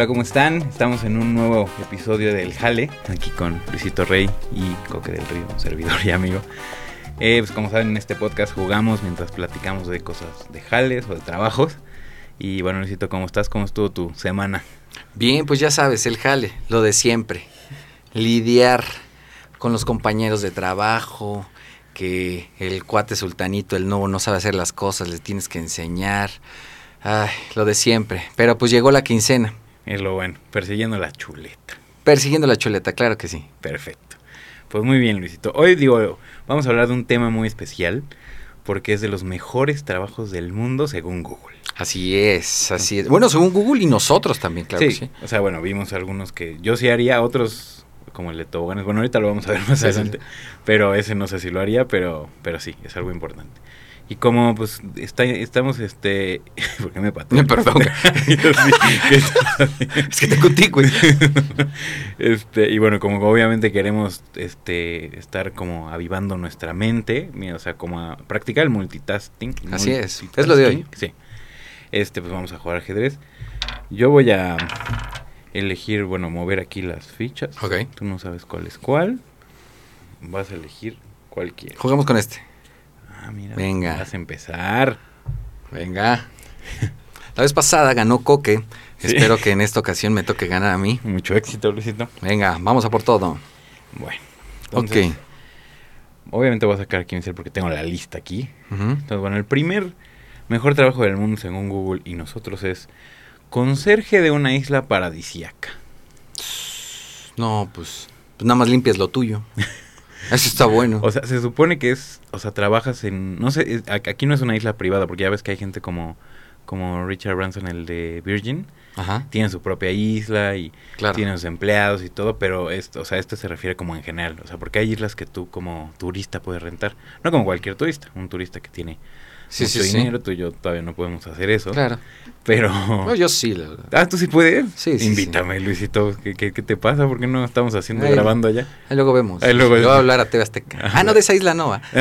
Hola, ¿cómo están? Estamos en un nuevo episodio del Jale, aquí con Luisito Rey y Coque del Río, servidor y amigo. Eh, pues como saben, en este podcast jugamos mientras platicamos de cosas de jales o de trabajos. Y bueno, Luisito, ¿cómo estás? ¿Cómo estuvo tu semana? Bien, pues ya sabes, el jale, lo de siempre. Lidiar con los compañeros de trabajo, que el cuate sultanito, el nuevo, no sabe hacer las cosas, le tienes que enseñar. Ay, lo de siempre. Pero pues llegó la quincena. Es lo bueno, persiguiendo la chuleta. Persiguiendo la chuleta, claro que sí. Perfecto. Pues muy bien, Luisito. Hoy digo, vamos a hablar de un tema muy especial porque es de los mejores trabajos del mundo según Google. Así es, así es. Bueno, según Google y nosotros también, claro. Sí, que sí. o sea, bueno, vimos algunos que yo sí haría, otros como el de toboganes. Bueno, ahorita lo vamos a ver más Sí, adelante, sí. pero ese no sé si lo haría, pero, pero sí, es algo importante. Y como pues está, estamos, este, ¿por qué me? Perdón. Es que te conté, güey. este, y bueno, como obviamente queremos este, estar como avivando nuestra mente, o sea, como a practicar el multitasking. Así es, es lo de hoy. Sí. Este, pues vamos a jugar ajedrez. Yo voy a elegir, bueno, mover aquí las fichas. Ok. Tú no sabes cuál es cuál. Vas a elegir cualquiera. Jugamos con este. Ah, mira. Venga. Vas a empezar. Venga. La vez pasada ganó Coque. Sí. Espero que en esta ocasión me toque ganar a mí. Mucho éxito, Luisito. Venga, vamos a por todo. Bueno. Ok. entonces, Obviamente voy a sacar quién ser porque tengo la lista aquí. Entonces, bueno, el primer mejor trabajo del mundo según Google y nosotros es conserje de una isla paradisiaca. No, pues, pues nada más limpias lo tuyo. Eso está bueno. O sea, se supone que es, o sea, trabajas en, no sé, es- aquí no es una isla privada porque ya ves que hay gente como, como Richard Branson, el de Virgin, Ajá, tiene su propia isla y claro. tiene sus empleados y todo, pero esto, o sea, esto se refiere como en general, o sea, porque hay islas que tú como turista puedes rentar, no como cualquier turista, un turista que tiene Sí, mucho sí, sí. tú y yo todavía no podemos hacer eso, Claro. pero... No, yo sí, la verdad. Ah, ¿tú sí puedes? Sí, sí, Invítame, Luisito. ¿Qué, qué, qué te pasa? ¿Por qué no estamos haciendo grabando allá? Ahí luego vemos. Ahí luego- Le voy a hablar a TV Azteca. Ah, no, de esa isla no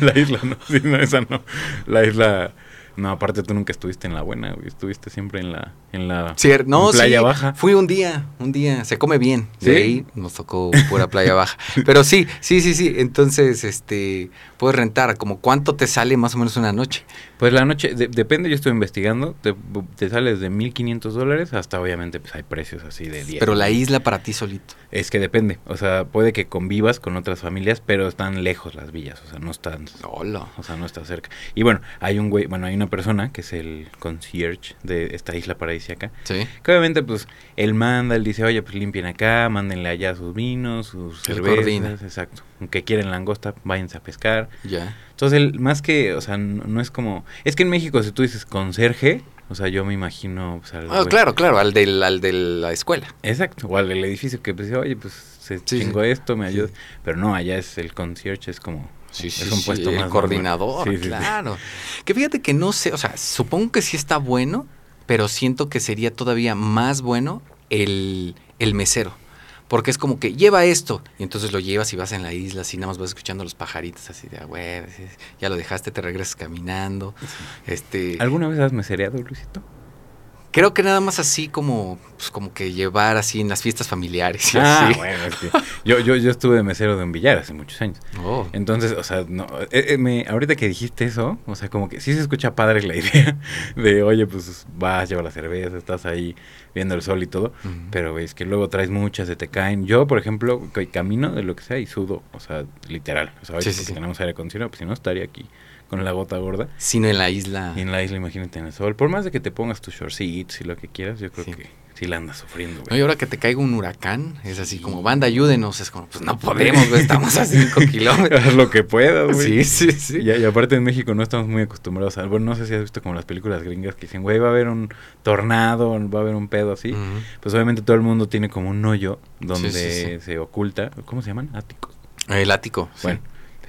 la isla no, sí, no, esa no. La isla... No, aparte tú nunca estuviste en la buena, güey. Estuviste siempre en la... En la er- no, en Playa sí, Baja. Fui un día, un día. Se come bien. De ¿Sí? ahí nos tocó pura playa baja. Pero sí, sí, sí, sí. Entonces, este, puedes rentar. Como cuánto te sale más o menos una noche. Pues la noche... de- depende, yo estoy investigando. Te, te sales de 1.500 dólares hasta obviamente pues hay precios así de 10. Pero la isla para ti solito. Es que depende. O sea, puede que convivas con otras familias, pero están lejos las villas. O sea, no están... Hola. O sea, no está cerca. Y bueno, hay un güey, bueno, hay una persona que es el concierge de esta isla paradisíaca. Sí. Que obviamente, pues, él manda, él dice, oye, pues limpien acá, mándenle allá sus vinos, sus Él cervezas. coordina. Exacto. Aunque quieren langosta, váyanse a pescar. Ya. Entonces, él, más que, o sea, no, no es como... Es que en México, si tú dices conserje, o sea, yo me imagino... Pues, al Ah, güey- claro, claro, al, del, al de la escuela. Exacto. O al del edificio que, pues, oye, pues, se Sí, chingó sí. esto, me Sí. ayuda. Pero no, allá es el concierge, es como... es un puesto el coordinador. Sí, sí, sí. claro. Que fíjate que no sé, o sea, supongo que sí está bueno, pero siento que sería todavía más bueno el, el mesero. Porque es como que lleva esto, y entonces lo llevas y vas en la isla, así nada más vas escuchando los pajaritos así de, ah, güey, ya lo dejaste, te regresas caminando. Este, ¿Alguna vez has mesereado, Luisito? creo que nada más así como, pues, como que llevar así en las fiestas familiares y Ah, así. bueno, es que yo, yo, yo estuve de mesero de un billar hace muchos años. Oh. Entonces, o sea, no, eh, eh, me, ahorita que dijiste eso, o sea, como que sí se escucha padre la idea de, oye, pues vas, lleva la cerveza, estás ahí viendo el sol y todo, pero es que luego traes muchas, se te caen. Yo, por ejemplo, camino de lo que sea y sudo, o sea, literal. O sea, Sí, sí, tenemos aire acondicionado, pues si no estaría aquí con la gota gorda. Sino en la isla. Y en la isla, imagínate en el sol. Por más de que te pongas tus shortcitos y lo que quieras, yo creo que sí la andas sufriendo, No, güey. y ahora que te caiga un huracán, es así Sí. como, banda, ayúdenos. Es como, pues no podemos, güey, estamos a 5 kilómetros. Haz lo que puedas, güey. Sí, sí, sí. Y, y aparte en México no estamos muy acostumbrados a... Bueno, no sé si has visto como las películas gringas que dicen, güey, va a haber un tornado, va a haber un pedo así. Pues obviamente todo el mundo tiene como un hoyo donde Sí, sí, sí. se oculta. ¿Cómo se llaman? Áticos. El ático. sí. Bueno,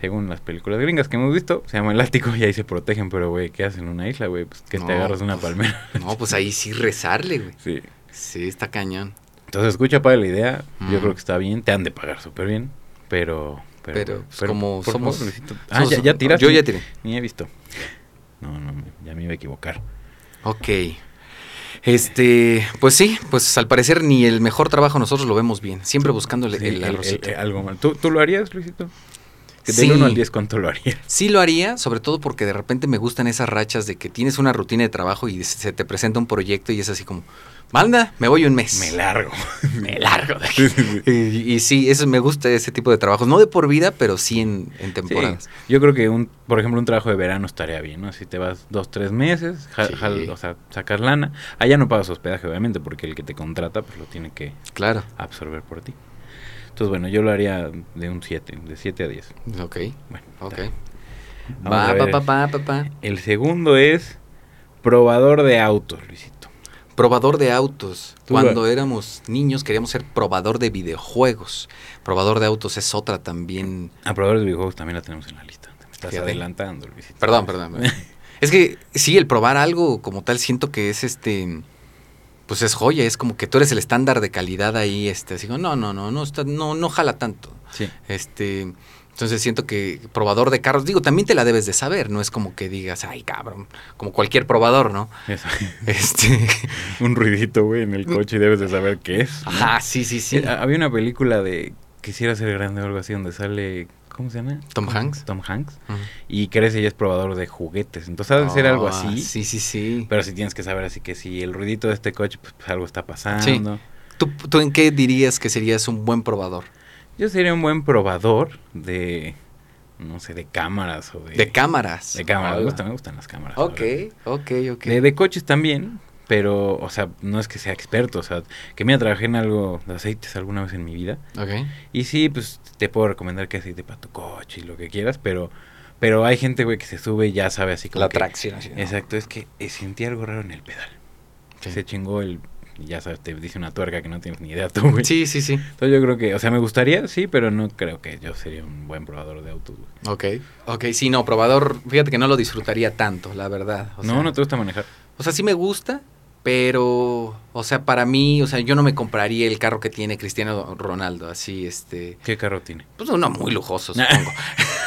según las películas gringas que hemos visto, se llama el ático y ahí se protegen. Pero, güey, ¿qué hacen en una isla, güey? Pues que te No, agarras una pues, palmera. No, pues ahí sí rezarle, güey. sí. Sí, está cañón. Entonces, escucha para la idea. Yo creo que está bien. Te han de pagar súper bien. Pero... Pero, Pero, pues, como por somos- favor. Ah, somos- ya, ya tiraste. Yo ya tiré. Ni he visto. No, no, ya me iba a equivocar. Ok. Este, pues sí, pues al parecer ni el mejor trabajo nosotros lo vemos bien. Siempre buscando el, Sí, el algo mal. ¿Tú, ¿Tú lo harías, Luisito? Que Sí. del 1 al 10, ¿cuánto lo harías? Sí lo haría, sobre todo porque de repente me gustan esas rachas de que tienes una rutina de trabajo y se te presenta un proyecto y es así como, manda, me voy un mes. Me largo. Me largo de aquí. Y, y sí, eso me gusta ese tipo de trabajos. No de por vida, pero sí en, en temporadas. Sí, yo creo que, un, por ejemplo, un trabajo de verano estaría bien, ¿no? Si te vas dos, tres meses, ja- Sí. jal- o sea, sacas lana. Allá no pagas hospedaje, obviamente, porque el que te contrata, pues lo tiene que Claro. absorber por ti. Entonces, bueno, yo lo haría de un 7, de 7 a 10. Ok. Bueno, Ok. Va, pa, pa, pa. El segundo es probador de autos, Luisito. Probador de autos. Cuando éramos niños queríamos ser probador de videojuegos. Probador de autos es otra también. A probadores de videojuegos también la tenemos en la lista. Te me estás Fíjate. adelantando, Luisito. Perdón, perdón. perdón. es que sí, el probar algo como tal siento que es este. Pues es joya, es como que tú eres el estándar de calidad ahí, este, así no, no, no, no, está, no, no jala tanto. Sí. Este, entonces siento que probador de carros, digo, también te la debes de saber, no es como que digas, ay, cabrón, como cualquier probador, ¿no? Eso. Este, un ruidito, güey, en el coche y debes de saber qué es. ¿no? ajá, sí, sí, sí. Eh, Había una película de Quisiera ser grande o algo así donde sale. ¿Cómo se llama? Tom Hanks. Tom Hanks. Ujú. Y crece y es probador de juguetes. Entonces, ha de ser algo Ah, así. Sí, sí, sí. Pero sí tienes que saber así que si el ruidito de este coche, pues, pues, algo está pasando. ¿Tú, ¿Tú en qué dirías que serías un buen probador? Yo sería un buen probador de. No sé, de cámaras o de. De cámaras. De cámaras. Me gustan, me gustan las cámaras. Ok, ok, ok. De, de coches también, pero, o sea, no es que sea experto, o sea, que mira, trabajé en algo de aceites alguna vez en mi vida. Ok. Y sí, pues te puedo recomendar que aceite para tu coche y lo que quieras, pero pero hay gente, güey, que se sube y ya sabe así como La que- tracción. así, ¿no? Exacto, es que sentí algo raro en el pedal. Sí. Se chingó el... y Ya sabes, te dice una tuerca que no tienes ni idea tú, güey. Sí, sí, sí. Entonces yo creo que, o sea, me gustaría, sí, pero no creo que yo sería un buen probador de autos, güey. Ok. Ok, sí, no, probador, fíjate que no lo disfrutaría tanto, la verdad. O no, sea, no te gusta manejar. O sea, sí me gusta, pero, o sea, para mí, o sea, yo no me compraría el carro que tiene Cristiano Ronaldo, así, este, ¿Qué carro tiene? pues uno muy lujoso, supongo.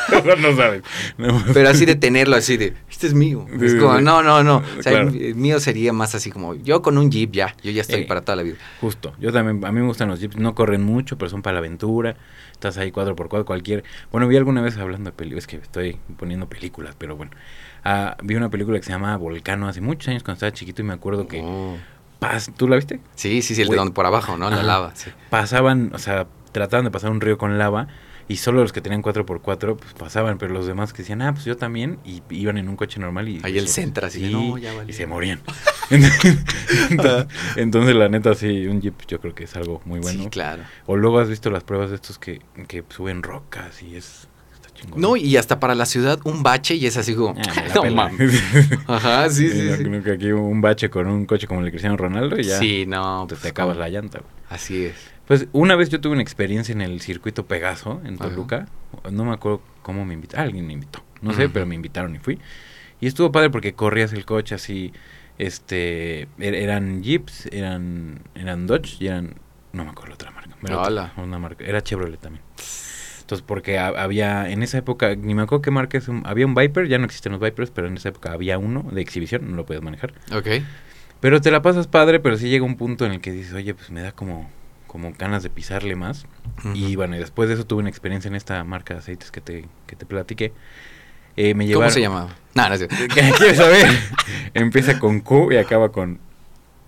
no sabes. No. pero así de tenerlo, así de, este es mío. Sí, Es como, no, no, no. O sea, Claro. el mío sería más así como, yo con un Jeep ya, yo ya estoy Eh. para toda la vida. Justo, yo también, a mí me gustan los jeeps, no corren mucho, pero son para la aventura, estás ahí 4x4, cualquier... Bueno, vi alguna vez hablando de películas, es que estoy poniendo películas, pero bueno, ah, vi una película que se llama Volcano hace muchos años cuando estaba chiquito y me acuerdo que... Oh. pas- ¿Tú la viste? Sí, sí, sí, el de donde por abajo, ¿no? La lava, sí. Pasaban, o sea, trataban de pasar un río con lava y solo los que tenían 4x4 pues pasaban, pero los demás que decían, ah, pues yo también, y iban en un coche normal y... Ahí el Sentra, así no, ya. Y se morían. entonces, entonces, la neta, sí, un jeep yo creo que es algo muy bueno. Sí, claro. O luego has visto las pruebas de estos que, que suben rocas y es... Chingón. No, y hasta para la ciudad un bache y es así como, Ah, no mames. Ajá, sí, sí, sí. creo que aquí un bache con un coche como el de Cristiano Ronaldo y ya Sí, no. pues, te acabas la llanta. güey. Así es. Pues una vez yo tuve una experiencia en el circuito Pegaso en Ajá. Toluca. No me acuerdo cómo me invitó. Alguien me invitó. No sé, pero me invitaron y fui. Y estuvo padre porque corrías el coche así. Este. er- eran Jeeps, eran. Eran Dodge y eran. No me acuerdo la otra marca. otra- Hola. una marca. Era Chevrolet también. Entonces, porque ha- había. En esa época, ni me acuerdo qué marca es. un- había un Viper, ya no existen los Vipers, pero en esa época había uno de exhibición, no lo podías manejar. Ok. Pero te la pasas padre, pero sí llega un punto en el que dices, oye, pues me da como, como ganas de pisarle más. Y bueno, y después de eso tuve una experiencia en esta marca de aceites que te, que te platiqué. Eh, me ¿Cómo llevaron... se llamaba? No, no cierto. ¿Qué quieres saber? Empieza con Q y acaba con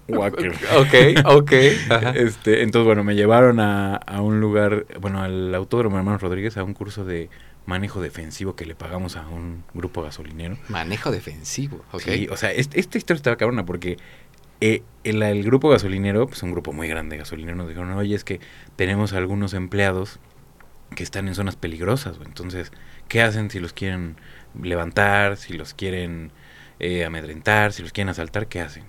Wacker. Ok, ok. Ajá. Este, entonces, bueno, me llevaron a, a un lugar, bueno, al Autódromo Hermanos Rodríguez, a un curso de manejo defensivo que le pagamos a un grupo gasolinero. Manejo defensivo. Ok. Sí, o sea, est- esta historia estaba cabrona porque eh, el, el grupo gasolinero, pues un grupo muy grande de gasolineros, nos dijeron, oye, es que tenemos algunos empleados que están en zonas peligrosas. Entonces, ¿qué hacen si los quieren levantar, si los quieren eh, amedrentar, si los quieren asaltar, qué hacen?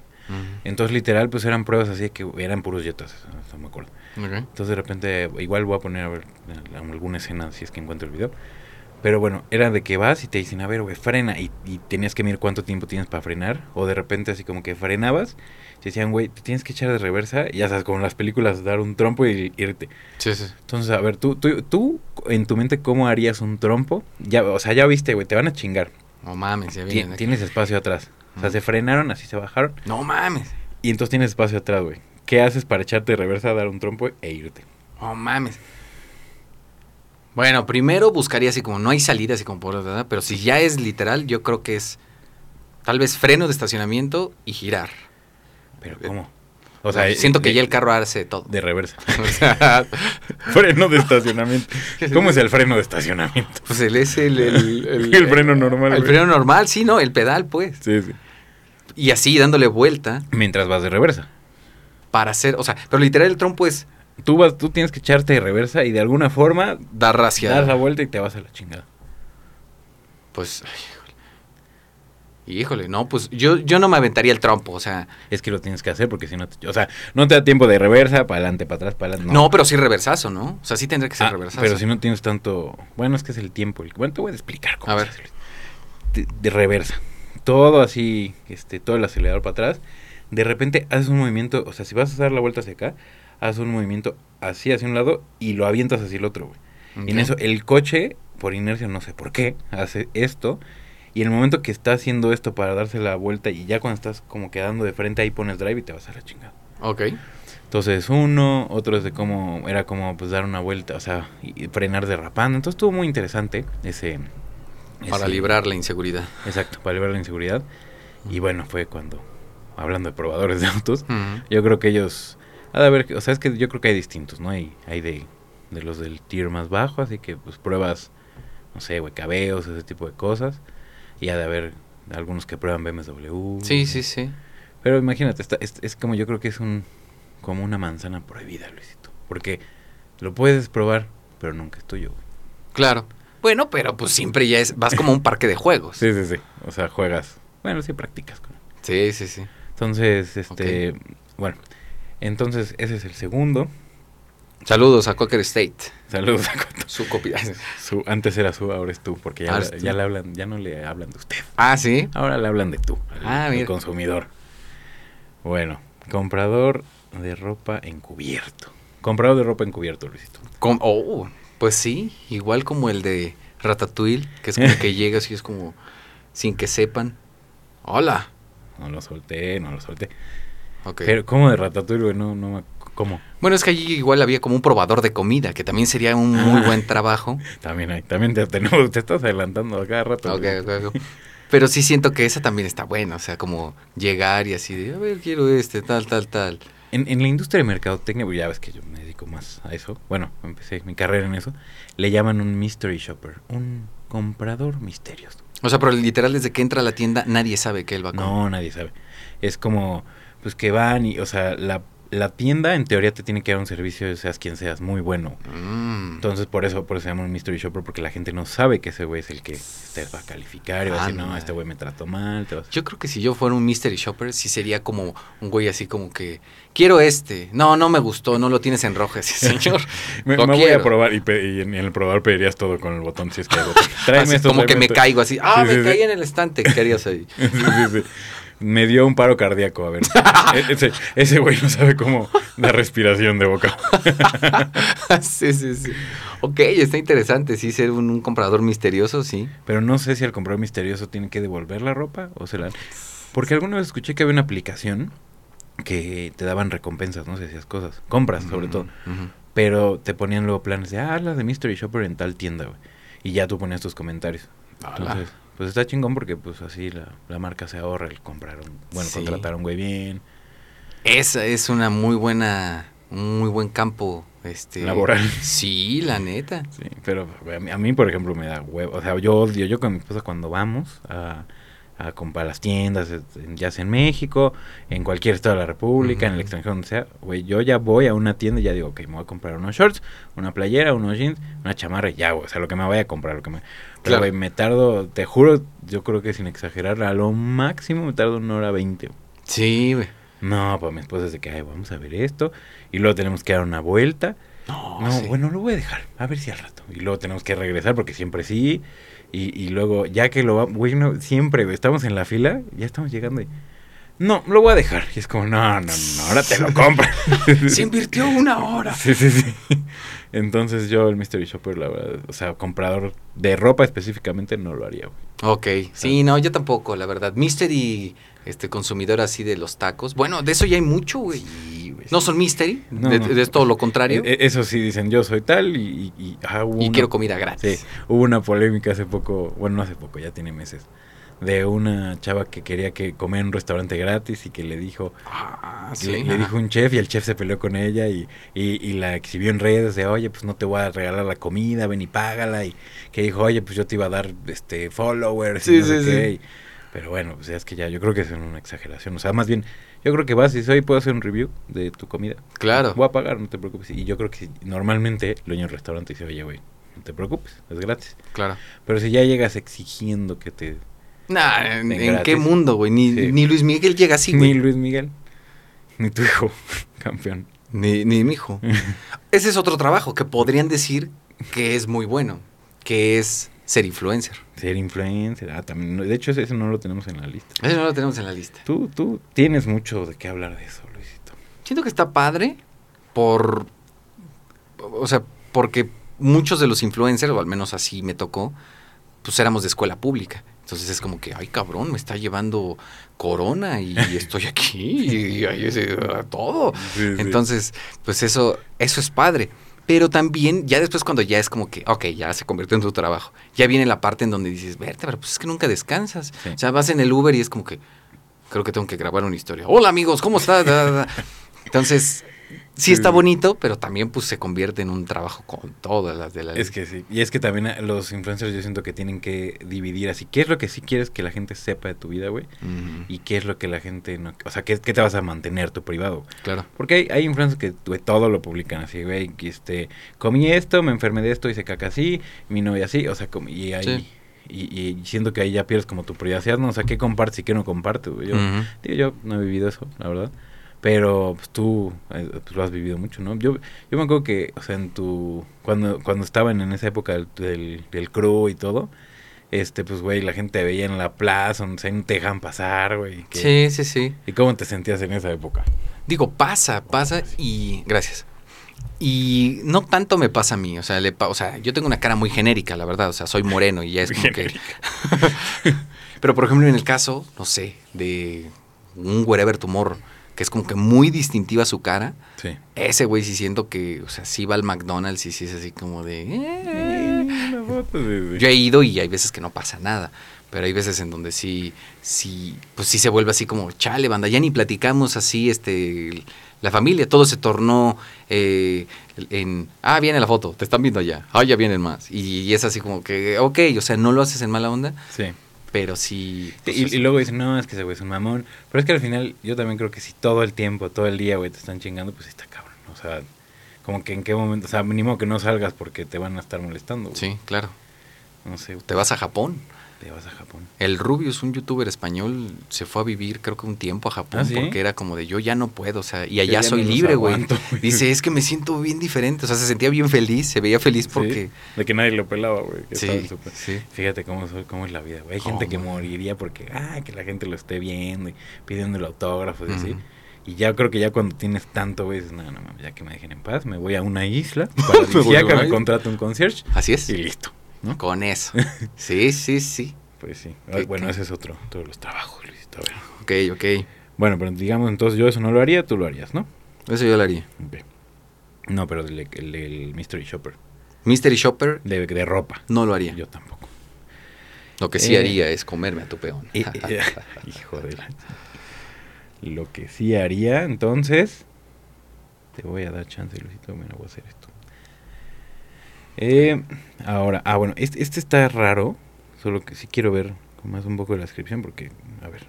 Entonces, literal, pues eran pruebas así que eran puros jetas, no me acuerdo. Ok. Entonces de repente, igual voy a poner a ver eh, alguna escena si es que encuentro el video. Pero bueno, era de que vas y te dicen, a ver, güey, frena. Y, y tenías que mirar cuánto tiempo tienes para frenar. O de repente así como que frenabas. Te decían, güey, te tienes que echar de reversa. Y ya sabes, como en las películas, dar un trompo y irte. Sí, sí. Entonces, a ver, tú, tú, tú en tu mente, ¿cómo harías un trompo? Ya, o sea, ya viste, güey, te van a chingar. No mames, ya vienen. aquí. Tienes espacio atrás. O sea, se frenaron, así se bajaron. No mames. Y entonces tienes espacio atrás, güey. ¿Qué haces para echarte de reversa, dar un trompo e irte? Oh, mames. Bueno, primero buscaría así como no hay salida, así como por ¿verdad? pero si ya es literal, yo creo que es tal vez freno de estacionamiento y girar. ¿Pero cómo? O sea, siento que de- ya el carro hace todo. De reversa. O sea, freno de estacionamiento. ¿Cómo es el freno de estacionamiento? pues él es el, el, El freno normal, El güey. freno normal, sí, no, el pedal, pues. Sí, sí. Y así dándole vuelta Mientras vas de reversa. para hacer, o sea, pero literal el trompo es Tú, vas, tú tienes que echarte de reversa y de alguna forma dar hacia. das la vuelta y te vas a la chingada. Pues, ay, híjole. Híjole, no, pues yo, yo no me aventaría el trompo, o sea, Es que lo tienes que hacer porque si no te... O sea, no te da tiempo de reversa, para adelante, para atrás, para adelante. no. pero sí reversazo, ¿no? O sea, sí tendría que ser Ah, reversazo. Pero si no tienes tanto... Bueno, es que es el tiempo. el- Bueno, te voy a explicar cómo A ver. de reversa. Todo así, este, todo el acelerador para atrás. De repente haces un movimiento, o sea, si vas a dar la vuelta hacia acá, haces un movimiento así hacia un lado y lo avientas hacia el otro, güey. Y en eso, el coche, por inercia, no sé por qué, hace esto. Y en el momento que está haciendo esto para darse la vuelta y ya cuando estás como quedando de frente, ahí pones drive y te vas a la chingada. Ok. Entonces uno, otro es de cómo, era como pues dar una vuelta, o sea, y frenar derrapando. Entonces estuvo muy interesante ese... Para ese- librar la inseguridad. Exacto, para librar la inseguridad. Y bueno, fue cuando, hablando de probadores de autos, yo creo que ellos, ha de haber, o sea, es que yo creo que hay distintos, ¿no? Hay, hay de, de los del tier más bajo, así que pues pruebas, no sé, güey, cabeos, ese tipo de cosas. Y ha de haber algunos que prueban BMW. Sí, sí, sí. Pero imagínate, está- es, es como yo creo que es un como una manzana prohibida, Luisito. Porque lo puedes probar, pero nunca es tuyo. güey. Claro. Bueno, pero pues siempre ya es, vas como a un parque de juegos. Sí, sí, sí. O sea, juegas. Bueno, sí practicas con. Sí, sí, sí. Entonces, este, bueno, entonces ese es el segundo. Saludos a Cocker State. Saludos a Coto. Su copia. Su, antes era su, ahora es tú, porque ya, Ah, tú. ya le hablan, ya no le hablan de usted. Ah, sí. Ahora le hablan de tú, al, Ah, al consumidor. Bueno, comprador de ropa encubierto. Comprador de ropa encubierto, Luisito. Com- oh, pues sí, igual como el de Ratatouille, que es como que llegas y es como sin que sepan. Hola. No lo solté, no lo solté. Pero, ¿cómo de Ratatouille? No, no, ¿cómo? bueno, es que allí igual había como un probador de comida, que también sería un muy Ah. buen trabajo. También hay, también te, estás adelantando a cada rato. Pero sí siento que esa también está buena, o sea, como llegar y así de, a ver, quiero este, tal, tal, tal. En, en la industria de mercadotecnia, pues ya ves que yo me dedico más a eso. Bueno, empecé mi carrera en eso. Le llaman un mystery shopper, un comprador misterioso. O sea, pero literal desde que entra a la tienda nadie sabe que él va a comprar. No, nadie sabe. Es como, pues que van y, o sea, la, la tienda en teoría te tiene que dar un servicio, seas quien seas, muy bueno. Mm. Entonces, por eso, por eso se llama un mystery shopper, porque la gente no sabe que ese güey es el que te va a calificar y va a decir, no, este güey me trató mal. Te vas a-". Yo creo que si yo fuera un mystery shopper, sí sería como un güey así como que, quiero este. No, no me gustó, no lo tienes en rojo ese señor. Me, me voy a probar y, y en, el probador pedirías todo con el botón si es que hay botón. Tráeme Así esto, como que me caigo así. Ah, Sí, me sí, caí sí. en el estante. ¿Qué harías ahí? Sí, sí, sí. Me dio un paro cardíaco, a ver. E- ese, ese güey no sabe cómo la respiración de boca. sí, sí, sí. Ok, está interesante, sí, ser un, un comprador misterioso, sí. Pero no sé si al comprador misterioso tiene que devolver la ropa o se la... Porque alguna vez escuché que había una aplicación que te daban recompensas, no sé si cosas. Compras, sobre todo. Pero te ponían luego planes de, ah, las de Mystery Shopper en tal tienda, güey. Y ya tú ponías tus comentarios. Entonces, pues está chingón porque pues así la, la marca se ahorra el comprar un... Bueno, Sí. contratar a un güey bien. Esa es una muy buena, un muy buen campo. Este, Laboral. Sí, la neta. Sí, pero a mí, a mí, por ejemplo, me da huevo. O sea, yo odio, yo con mi esposa cuando vamos a, a comprar las tiendas, eh, ya sea en México, en cualquier estado de la República, en el extranjero, donde sea, güey, yo ya voy a una tienda y ya digo, ok, me voy a comprar unos shorts, una playera, unos jeans, una chamarra y ya, güey, o sea, lo que me vaya a comprar, lo que me... Pero, Claro. güey, me tardo, te juro, yo creo que sin exagerar, a lo máximo me tardo una hora veinte. Sí, güey. No, pues mi esposa es de que, ay, vamos a ver esto, y luego tenemos que dar una vuelta. No, No, sí. bueno, lo voy a dejar, a ver si al rato. Y luego tenemos que regresar porque siempre sí. Y, y luego, ya que lo va, güey, no, siempre, güey, estamos en la fila, ya estamos llegando y. No, lo voy a dejar. Y es como, no, no, no, ahora te lo compras. Se invirtió una hora. Sí, sí, sí. Entonces yo, el Mystery Shopper, la verdad, o sea, comprador de ropa específicamente, no lo haría, güey. Ok, sí, no, yo tampoco, la verdad. Mystery, este consumidor así de los tacos. Bueno, de eso ya hay mucho, güey. Sí, güey. No son mystery, No, de, no. de- es todo lo contrario. Eh, eh, Eso sí, dicen yo soy tal y, y, y- ah, hubo y una- quiero comida Sí, gratis. hubo una polémica hace poco, bueno, no hace poco, ya tiene meses, de una chava que quería que comer en un restaurante gratis y que le dijo, Ah, le, le dijo un chef y el chef se peleó con ella y, y, y la exhibió en redes de, oye, pues no te voy a regalar la comida, ven y págala. Y que dijo, oye, pues yo te iba a dar este followers y Sí, no sé sí, qué. sí. Y- pero bueno, pues es que ya, yo creo que es una exageración. O sea, más bien, yo creo que vas y oye, ¿puedo hacer un review de tu comida? Claro. Voy a pagar, no te preocupes. Y yo creo que normalmente el dueño del restaurante dice, oye, güey, no te preocupes, es gratis. Claro. Pero si ya llegas exigiendo que te... Nah, ¿en, qué mundo, güey? Ni, Sí. ni Luis Miguel llega así, ni güey. Luis Miguel, ni tu hijo, campeón. Ni, ni mi hijo. Ese es otro trabajo que podrían decir que es muy bueno, que es ser influencer. Ser influencer, ah, también. De hecho, ese, ese no lo tenemos en la lista. Eso no lo tenemos en la lista. Tú, tú tienes mucho de qué hablar de eso, Luisito. Siento que está padre por... O sea, porque muchos de los influencers, o al menos así me tocó, pues éramos de escuela pública. Entonces es como que, ay cabrón, me está llevando corona y estoy aquí y, hay ese- todo. Entonces, pues eso, eso es padre. Pero también, ya después cuando ya es como que, ok, ya se convirtió en tu trabajo, ya viene la parte en donde dices, verte, pero pues es que nunca descansas. Sí. O sea, vas en el Uber y es como que, creo que tengo que grabar una historia. Hola amigos, ¿cómo estás? Entonces, sí está bonito, pero también pues se convierte en un trabajo con todas las de la. Es que sí. Y es que también a- los influencers yo siento que tienen que dividir así. ¿Qué es lo que sí quieres que la gente sepa de tu vida, güey? Y qué es lo que la gente no... O sea, ¿qué, qué te vas a mantener tu privado? Claro. Porque hay, hay influencers que güey, todo lo publican así, güey. Este, comí esto, me enfermé de esto, hice caca así, mi novia así. O sea, como, y ahí... Sí. Y, y siento que ahí ya pierdes como tu privacidad, ¿no? O sea, ¿qué compartes y qué no compartes, güey? Yo no he vivido eso, la verdad. Pero pues, tú eh, pues, lo has vivido mucho, ¿no? Yo, yo me acuerdo que, o sea, en tu... Cuando, cuando estaban en esa época del, del, del crew y todo, este, pues, güey, la gente te veía en la plaza, donde se no te dejan pasar, güey. que- Sí, sí, sí. ¿Y cómo te sentías en esa época? Digo, pasa, pasa y... Gracias. Y no tanto me pasa a mí, o sea, le pa- o sea, yo tengo una cara muy genérica, la verdad, o sea, soy moreno y ya es como que... Pero, por ejemplo, en el caso, no sé, de un Wherever Tomorrow, que es como que muy distintiva su cara, Sí. ese güey sí siento que, o sea, sí va al McDonald's y sí es así como de... "Eh". Yo he ido y hay veces que no pasa nada. Pero hay veces en donde sí, sí, pues sí se vuelve así como, chale, banda, ya ni platicamos así, este, la familia, todo se tornó eh, en, ah, viene la foto, te están viendo allá, ah, ya vienen más. Y, y es así como que, ok, o sea, no lo haces en mala onda, Sí. Pero sí. Pues, y, es- y luego dicen, no, es que ese güey es un mamón. Pero es que al final, yo también creo que si todo el tiempo, todo el día, güey, te están chingando, pues está cabrón. O sea, como que en qué momento, o sea, mínimo que no salgas porque te van a estar molestando. güey. Sí, claro. No sé, Te vas a Japón. Te vas a Japón. El Rubius, un youtuber español, se fue a vivir creo que un tiempo a Japón ¿Ah, sí? porque era como de yo ya no puedo, o sea, y allá soy libre, güey. Dice, es que me siento bien diferente, o sea, se sentía bien feliz, se veía feliz porque... Sí, De que nadie lo pelaba, güey. Sí, sí. Fíjate cómo, cómo es la vida, güey. Hay gente que moriría porque, ah, que la gente lo esté viendo y pidiendo el autógrafo y así. Y ya creo que ya cuando tienes tanto, güey, dices, no, no, mames, ya que me dejen en paz, me voy a una isla paradisíaca, me contrato un concierge Así es. y listo, ¿no? Con eso. Sí, sí, sí. Pues sí. ¿Qué- bueno, qué? ese es otro, todos los trabajos, Luisito. A ver. Ok, ok. Bueno, pero digamos, entonces yo eso no lo haría, tú lo harías, ¿no? Eso yo lo haría. No, pero el, el, el Mystery Shopper, Mystery Shopper de, de ropa. no lo haría. Yo tampoco. Lo que sí Eh. haría es comerme a tu peón. Y- y- hijo de la- Lo que sí haría, entonces. Te voy a dar chance, Luisito. Mira, voy a hacer esto. Eh, ahora, ah, bueno, este, este está raro. Solo que sí quiero ver más un poco de la descripción. Porque, a ver.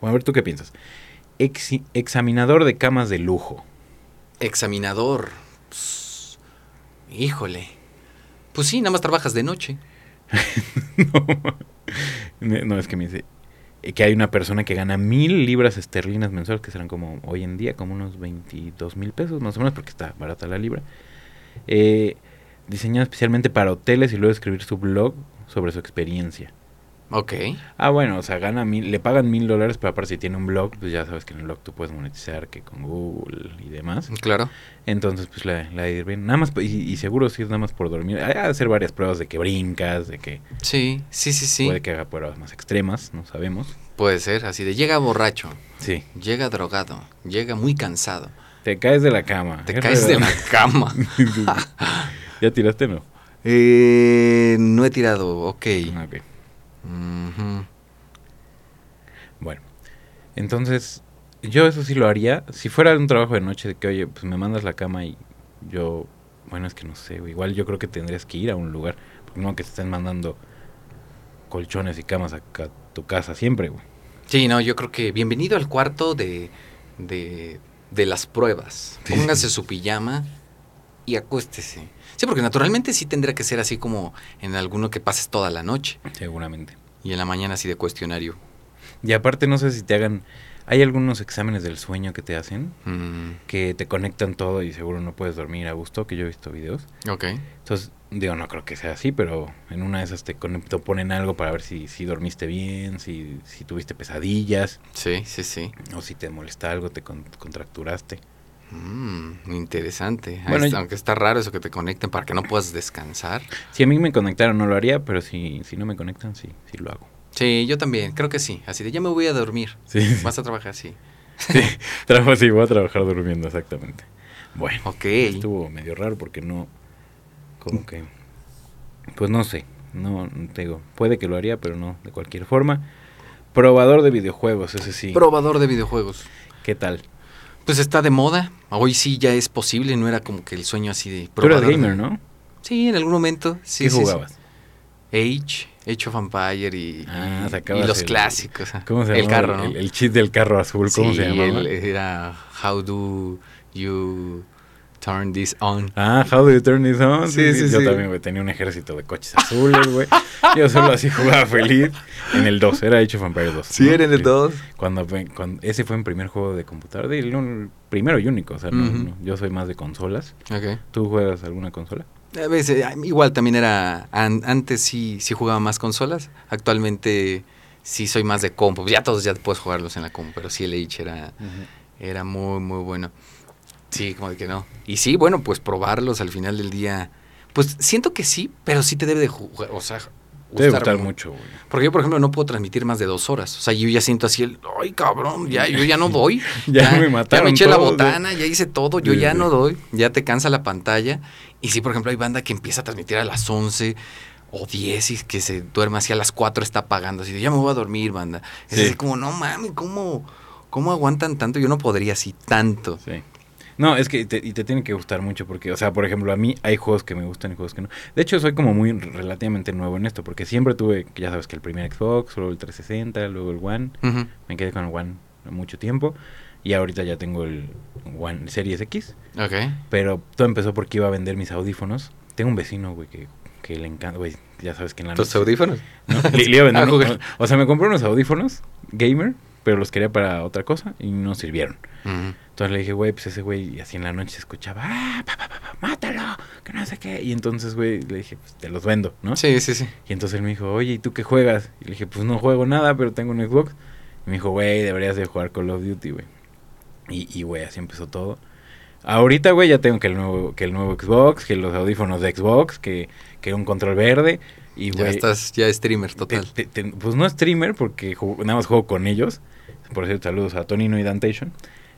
Bueno, a ver, ¿tú qué piensas? Examinador de camas de lujo. Examinador. Pss, híjole. Pues sí, nada más trabajas de noche. no, no, es que me dice eh, que hay una persona que gana mil libras esterlinas mensuales, que serán como hoy en día, como unos 22 mil pesos más o menos, porque está barata la libra. Eh, diseñado especialmente para hoteles y luego escribir su blog sobre su experiencia. Ok. Ah, bueno, o sea, gana mil, le pagan mil dólares, pero aparte si tiene un blog, pues ya sabes que en el blog tú puedes monetizar que con Google y demás. Claro. Entonces, pues ha de ir bien. Nada más, y, y seguro si es nada más por dormir. Hay que hacer varias pruebas de que brincas, de que Sí, sí, sí, sí. puede que haga pruebas más extremas, no sabemos. Puede ser, así de llega borracho, Sí. llega drogado, llega muy cansado, Te caes de la cama. te Es caes de la cama. ¿Ya tiraste no? Eh, no he tirado, ok. Ah, ok. Ujú. Bueno, entonces yo eso sí lo haría. Si fuera un trabajo de noche, de que oye, pues me mandas la cama y yo, bueno, es que no sé, igual yo creo que tendrías que ir a un lugar, porque no que te estén mandando colchones y camas a ca- tu casa siempre, güey. Sí, no, yo creo que bienvenido al cuarto de, de, de las pruebas. Sí. Póngase su pijama y acuéstese. Sí, porque naturalmente sí tendría que ser así como en alguno que pases toda la noche Seguramente. y en la mañana así de cuestionario. Y aparte no sé si te hagan, hay algunos exámenes del sueño que te hacen, Mm, que te conectan todo y seguro no puedes dormir a gusto, que yo he visto videos. ok. Entonces, digo, no creo que sea así, pero en una de esas te, ponen algo para ver si, si dormiste bien, si, si tuviste pesadillas, Sí, sí, sí. o si te molesta algo, te con- contracturaste. Mm, interesante. Ah, Bueno, aunque está raro eso que te conecten para que no puedas descansar. Si a mí me conectaron no lo haría, pero si, si no me conectan, sí, sí lo hago. Sí, yo también, creo que sí. Así de ya me voy a dormir. Sí, Vas a trabajar, sí. sí, trabajo así, voy a trabajar durmiendo, exactamente. Bueno, Ok. estuvo medio raro porque no, como que, pues no sé, no, te digo, puede que lo haría, pero no, de cualquier forma. Probador de videojuegos, ese sí. Probador de videojuegos. ¿Qué tal? Pues está de moda. Hoy sí ya es posible, no era como que el sueño así de Tú eras gamer, ¿no? Sí, en algún momento. Sí, ¿Qué sí, jugabas? Age, Age of Empire y, Ah, y- sacabas y los el- clásicos. ¿Cómo se el llamaba? carro, ¿no? El, el chip del carro azul, ¿cómo Sí, se llamaba? el- era How do you turn this on? Ah, How Do You Turn This On. Sí, sí, Yo sí. también, güey, tenía un ejército de coches azules, güey. Yo solo así jugaba feliz. En el 2, era of Empires 2. Sí, ¿no? era en el Sí. 2. Cuando, cuando- ese fue mi primer juego de computadora, el primero y único, o sea, no- Ujú. no, yo soy más de consolas. Ok. ¿Tú juegas alguna consola? A veces, igual también era, an- antes sí, sí jugaba más consolas, actualmente sí soy más de compu, ya todos ya puedes jugarlos en la compu, pero sí el Age era, era muy, muy bueno. Sí, como de que no. Y sí, bueno, pues probarlos al final del día, pues siento que sí, pero sí te debe de jugar, o sea, Te debe gustar gustar mu- mucho, güey. Porque yo, por ejemplo, no puedo transmitir más de dos horas. O sea, yo ya siento así el, ay, cabrón, ya, yo ya no doy. Ya me mataron Ya me eché la botana, ya hice todo, yo Sí, ya sí. no doy. Ya te cansa la pantalla. Y sí, por ejemplo, hay banda que empieza a transmitir a las 11 o 10 y que se duerme así a las 4 está apagando. Así de, ya me voy a dormir, banda. Es Sí. así como, no mames, ¿cómo, ¿cómo aguantan tanto? Yo no podría así tanto. Sí. No, es que te, y te tiene que gustar mucho porque, o sea, por ejemplo, a mí hay juegos que me gustan y juegos que no. De hecho, soy como muy relativamente nuevo en esto porque siempre tuve, ya sabes, que el primer Xbox, luego el 360, luego el One. Me quedé con el One mucho tiempo y ahorita ya tengo el One Series X. Ok. Pero todo empezó porque iba a vender mis audífonos. Tengo un vecino, güey, que, que le encanta, güey, ya sabes que en la ¿Tus noche- audífonos? ¿no? Le, le iba a vender Ah, o sea, me compré unos audífonos gamer, pero los quería para otra cosa y no sirvieron. Entonces le dije, güey, pues ese güey, y así en la noche se escuchaba, ah, pa, pa, pa, pa, mátalo, que no sé qué. Y entonces, güey, le dije, pues te los vendo, ¿no? Sí, sí, sí. Y entonces él me dijo, oye, ¿y tú qué juegas? Y le dije, pues no juego nada, pero tengo un Xbox. Y me dijo, güey, deberías de jugar Call of Duty, güey. Y, y, güey, así empezó todo. Ahorita, güey, ya tengo que el nuevo, que el nuevo Xbox, que los audífonos de Xbox, que, que un control verde. Y, Ya estás, ya streamer total. te- te- te- pues no streamer, porque nada más juego con ellos. Por cierto, saludos a Tonino y Dantation.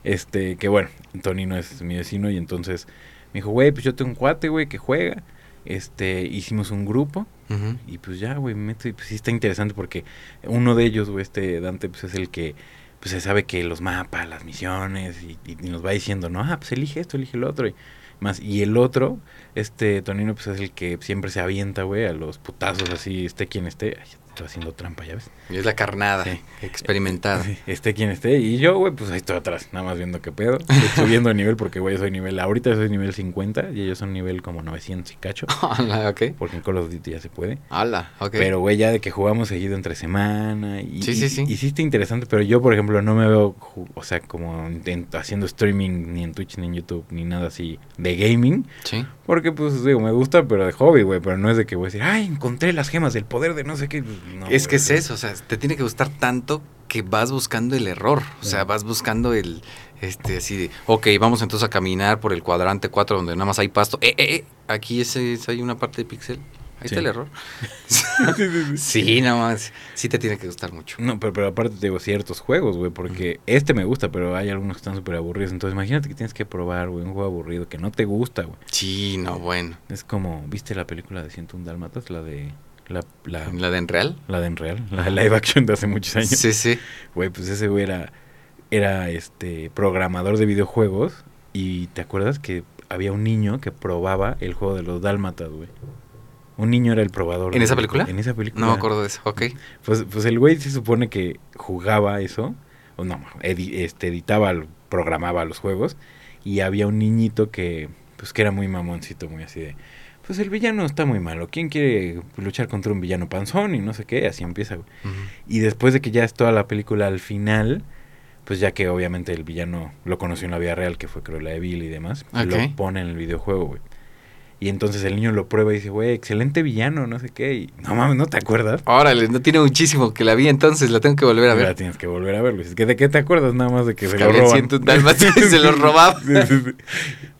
Este, que bueno, Tonino es mi vecino y entonces me dijo, güey, pues yo tengo un cuate, güey, que juega. Este, hicimos un grupo y pues ya, güey, me meto y pues sí está interesante porque uno de ellos, güey, este Dante, pues es el que pues se sabe que los mapas, las misiones y, y- y nos va diciendo, no, ah, pues elige esto, elige el otro y más. Y el otro, este Tonino, pues es el que siempre se avienta, güey, a los putazos así, esté quien esté. Ay, estoy haciendo trampa, ya ves. Y es la carnada, Sí. experimentada. Sí, esté quien esté. Y yo, güey, pues ahí estoy atrás, nada más viendo qué pedo. Estoy subiendo de nivel porque, güey, soy nivel, ahorita soy nivel 50 y ellos son nivel como 900 y cacho. Ala, ok. Porque en Call of Duty ya se puede. Ala, ok. Pero, güey, ya de que jugamos seguido entre semana. Y, Sí, sí, sí. Y, sí está interesante, pero yo, por ejemplo, no me veo, o sea, como en- haciendo streaming ni en Twitch ni en YouTube ni nada así de gaming. Sí. Porque, pues, digo, me gusta, pero de hobby, güey. Pero no es de que voy a decir, ay, encontré las gemas del poder de no sé qué. No, es que es eso, o sea, te tiene que gustar tanto que vas buscando el error. O sea, Sí. vas buscando el. Este, así de. Ok, vamos entonces a caminar por el cuadrante 4 donde nada más hay pasto. Eh, eh, eh, aquí ese, hay una parte de pixel. Ahí Sí. está el error. Sí, nada más. Sí te tiene que gustar mucho. No, pero, pero aparte te digo ciertos juegos, güey, porque este me gusta, pero hay algunos que están súper aburridos. Entonces imagínate que tienes que probar, güey, un juego aburrido que no te gusta, güey. Sí, no, bueno. Es como, ¿viste la película de 101 Dálmatas? La de... La, la, ¿La de Enreal? la de Enreal, la live action de hace muchos años. Sí, sí. Güey, pues ese güey era, era este programador de videojuegos y ¿te acuerdas que había un niño que probaba el juego de los dálmatas, güey? Un niño era el probador. ¿En esa película? En esa película. No me acuerdo de eso. Ok. Pues, pues el güey se supone que jugaba eso, o no, edi- este, editaba, programaba los juegos, y había un niñito que, pues que era muy mamoncito, muy así de, pues el villano está muy malo, ¿quién quiere luchar contra un villano panzón? Y no sé qué, así empieza, güey. Y después de que ya es toda la película al final, pues ya que obviamente el villano lo conoció en la vida real, que fue Cruella de Vil y demás, lo pone en el videojuego, güey. Y entonces el niño lo prueba y dice, güey, excelente villano, no sé qué. Y no mames, ¿no te acuerdas? Órale, no tiene muchísimo que la vi entonces, la tengo que volver a La ver. tienes que volver a verlo. Es que ¿De qué te acuerdas? Nada más de que se Que lo roban. 101 dálmatas y se lo.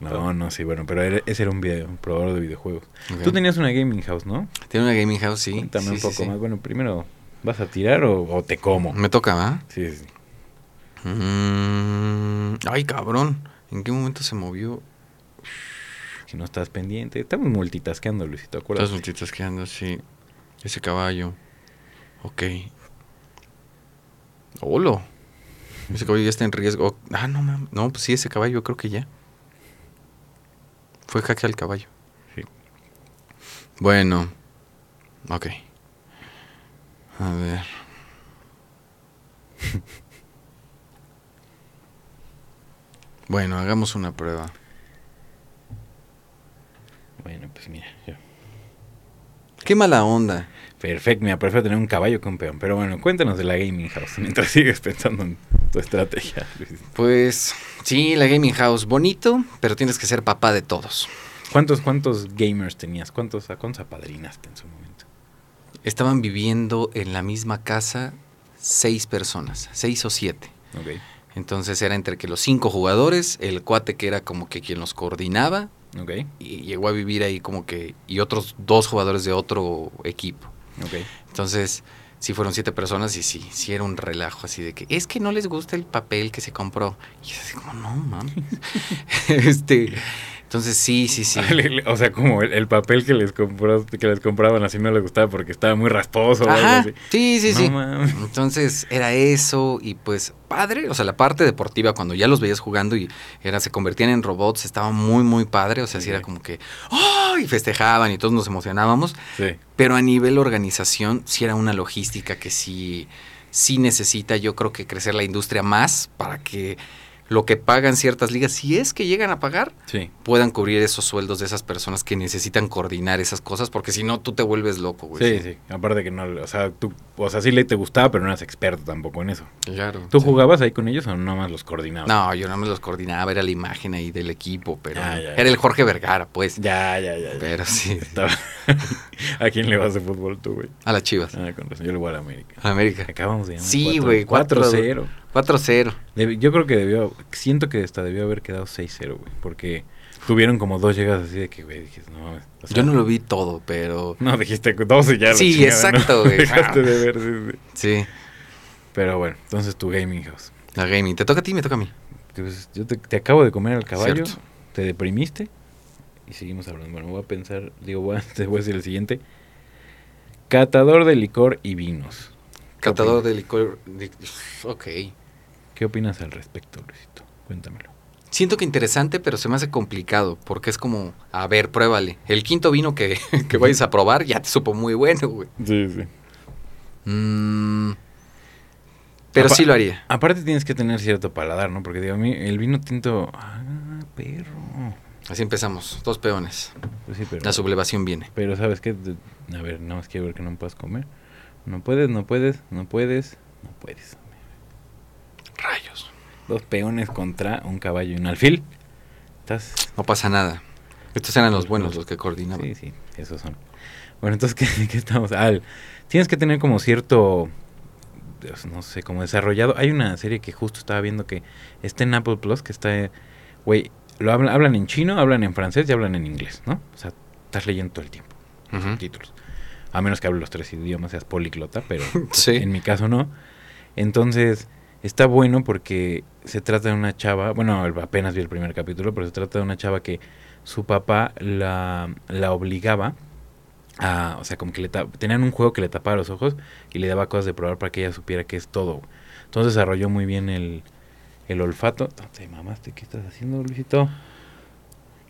No, no, sí, bueno, pero era- ese era un, video, un probador de videojuegos. Tú tenías una gaming house, ¿no? Tiene una gaming house, sí. Cuéntame Sí, un sí, poco sí. más. Bueno, primero, ¿vas a tirar o, o te como? Me toca, ¿va? Sí, sí. Mm, ay, cabrón. ¿En qué momento se movió? Si no estás pendiente. Estamos multitasqueando, Luisito, acuerdas? multitas que ando, sí. Ese caballo. Ok. Holo. Ese caballo ya está en riesgo. Ah, no, mames. No, pues sí, ese caballo creo que ya. Fue jaque al caballo. Sí. Bueno. Ok. A ver. bueno, hagamos una prueba. Bueno, pues mira, ya. Qué mala onda. Perfecto, mira, prefiero tener un caballo que un peón. Pero bueno, cuéntanos de la gaming house mientras sigues pensando en tu estrategia, Luisito. Pues sí, la gaming house bonito, pero tienes que ser papá de todos. ¿Cuántos, cuántos gamers tenías? ¿Cuántos, ¿A cuántos apadrinaste en su momento? Estaban viviendo en la misma casa seis personas, seis o siete. Ok, Entonces era entre que los cinco jugadores, el cuate que era como que quien los coordinaba, ok, y llegó a vivir ahí como que, y otros dos jugadores de otro equipo. ok. Entonces, sí fueron siete personas y sí, sí era un relajo así de que, es que no les gusta el papel que se compró. Y es así como, no, mames. este, entonces sí, sí, sí. o sea, como el, el papel que les compró, que les compraban así no les gustaba porque estaba muy rasposo o algo así. sí, sí, No sí. Entonces era eso y pues padre, o sea, la parte deportiva cuando ya los veías jugando y era se convertían en robots, estaba muy muy padre, o sea, sí Sí. era como que ¡oh! y festejaban y todos nos emocionábamos, Sí, pero a nivel organización sí era una logística que sí sí necesita, yo creo que crecer la industria más para que lo que pagan ciertas ligas, si es que llegan a pagar, sí. puedan cubrir esos sueldos de esas personas que necesitan coordinar esas cosas, porque si no tú te vuelves loco, güey. Sí, sí. Aparte que no, o sea, tú, o sea, sí le te gustaba, pero no eras experto tampoco en eso. Claro. ¿Tú sí. jugabas ahí con ellos o nada más los coordinabas? No, yo no me los coordinaba, era la imagen ahí del equipo, pero ya, era el Jorge Vergara, pues. Ya, ya, ya. Pero sí. ¿A quién le vas de fútbol tú, güey? a las Chivas, Ah, con razón. Yo le voy a la América. a América. Acabamos de ganar. Sí, güey, cuatro- 4-0. 4-0. Debi- Yo creo que debió, siento que hasta debió haber quedado 6-0, güey, porque tuvieron como dos llegadas así de que, güey, dijiste, no mames. o sea, Yo no lo vi todo, pero No, dijiste 12 ya. la Sí, exacto, güey. Dejaste de ver, sí, sí. sí, Pero bueno, entonces tu gaming house. la gaming. ¿Te toca a ti? Me toca a mí. Pues, yo te, te acabo de comer al caballo, Cierto. te deprimiste y seguimos hablando. Bueno, voy a pensar, digo, voy a, te voy a decir el siguiente. Catador de licor y vinos. ¿Qué Catador de licor. de- Ok. ¿Qué opinas al respecto, Luisito? Cuéntamelo. Siento que interesante, pero se me hace complicado, porque es como, a ver, pruébale. El quinto vino que, que vayas a probar ya te supo muy bueno, güey. Sí, sí. Mm, pero Apa- sí lo haría. Aparte tienes que tener cierto paladar, ¿no? Porque digo, a mí el vino tinto... Ah, perro. Así empezamos, dos peones. Pues sí, pero... La sublevación viene. Pero ¿sabes qué? A ver, nada más quiero ver que no puedas comer. No puedes, no puedes, no puedes, no puedes. Dos peones contra un caballo y un alfil. Estás... No pasa nada. Estos eran los buenos, los que coordinaban. Sí, sí, esos son. Bueno, entonces, ¿qué, qué estamos? Ah, tienes que tener como cierto, Dios, no sé, como desarrollado. Hay una serie que justo estaba viendo que está en Apple Plus, que está, güey, lo hablan, hablan en chino, hablan en francés y hablan en inglés, ¿no? O sea, estás leyendo todo el tiempo Ujú. subtítulos. A menos que hables los tres idiomas, seas políglota, pero Sí. en mi caso no. Entonces, está bueno porque se trata de una chava, bueno, apenas vi el primer capítulo, pero se trata de una chava que su papá la, la obligaba a, o sea, como que le tenían un juego que le tapaba los ojos y le daba cosas de probar para que ella supiera que es todo. Entonces desarrolló muy bien el, el olfato. Te ¿qué estás haciendo, Luisito?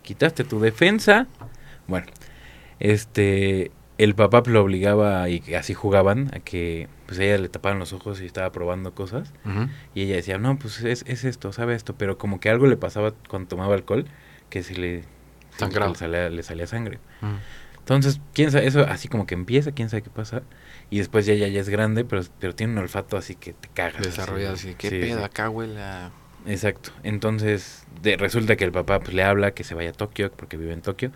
Quitaste tu defensa. Bueno, este, el papá lo obligaba y que así jugaban a que pues a ella le tapaban los ojos y estaba probando cosas y ella decía, no, pues es, es esto, sabe esto, pero como que algo le pasaba cuando tomaba alcohol que se le, Sangraba. le salía, le salía sangre. Entonces, quién sabe, eso así como que empieza, quién sabe qué pasa. Y después ya ella ya es grande, pero, pero tiene un olfato así que te cagas. Desarrollado así. ¿Qué Sí, pedo? sí. Acá huele a... Exacto. Entonces, de- resulta que el papá pues, le habla que se vaya a Tokio, porque vive en Tokio.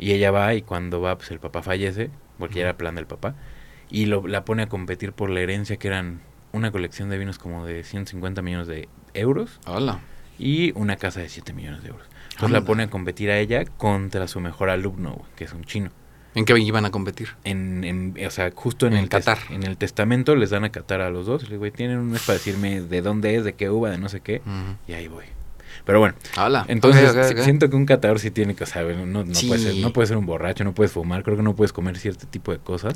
Y ella va, y cuando va, pues el papá fallece, porque ya era plan del papá. Y lo, la pone a competir por la herencia, que eran una colección de vinos como de 150 millones de euros Hola. y una casa de 7 millones de euros. Entonces la pone a competir a ella contra su mejor alumno, que es un chino. ¿En qué iban a competir? En, en, o sea, justo en, En el Qatar. en el testamento les dan a Qatar a los dos. Y le digo, tienen un mes para decirme de dónde es, de qué uva, de no sé qué. Y ahí voy. Pero bueno, Hola. entonces siento que un catador sí tiene que, sea, no, no, Sí. puede ser, no puede ser un borracho, no puedes fumar, creo que no puedes comer cierto tipo de cosas.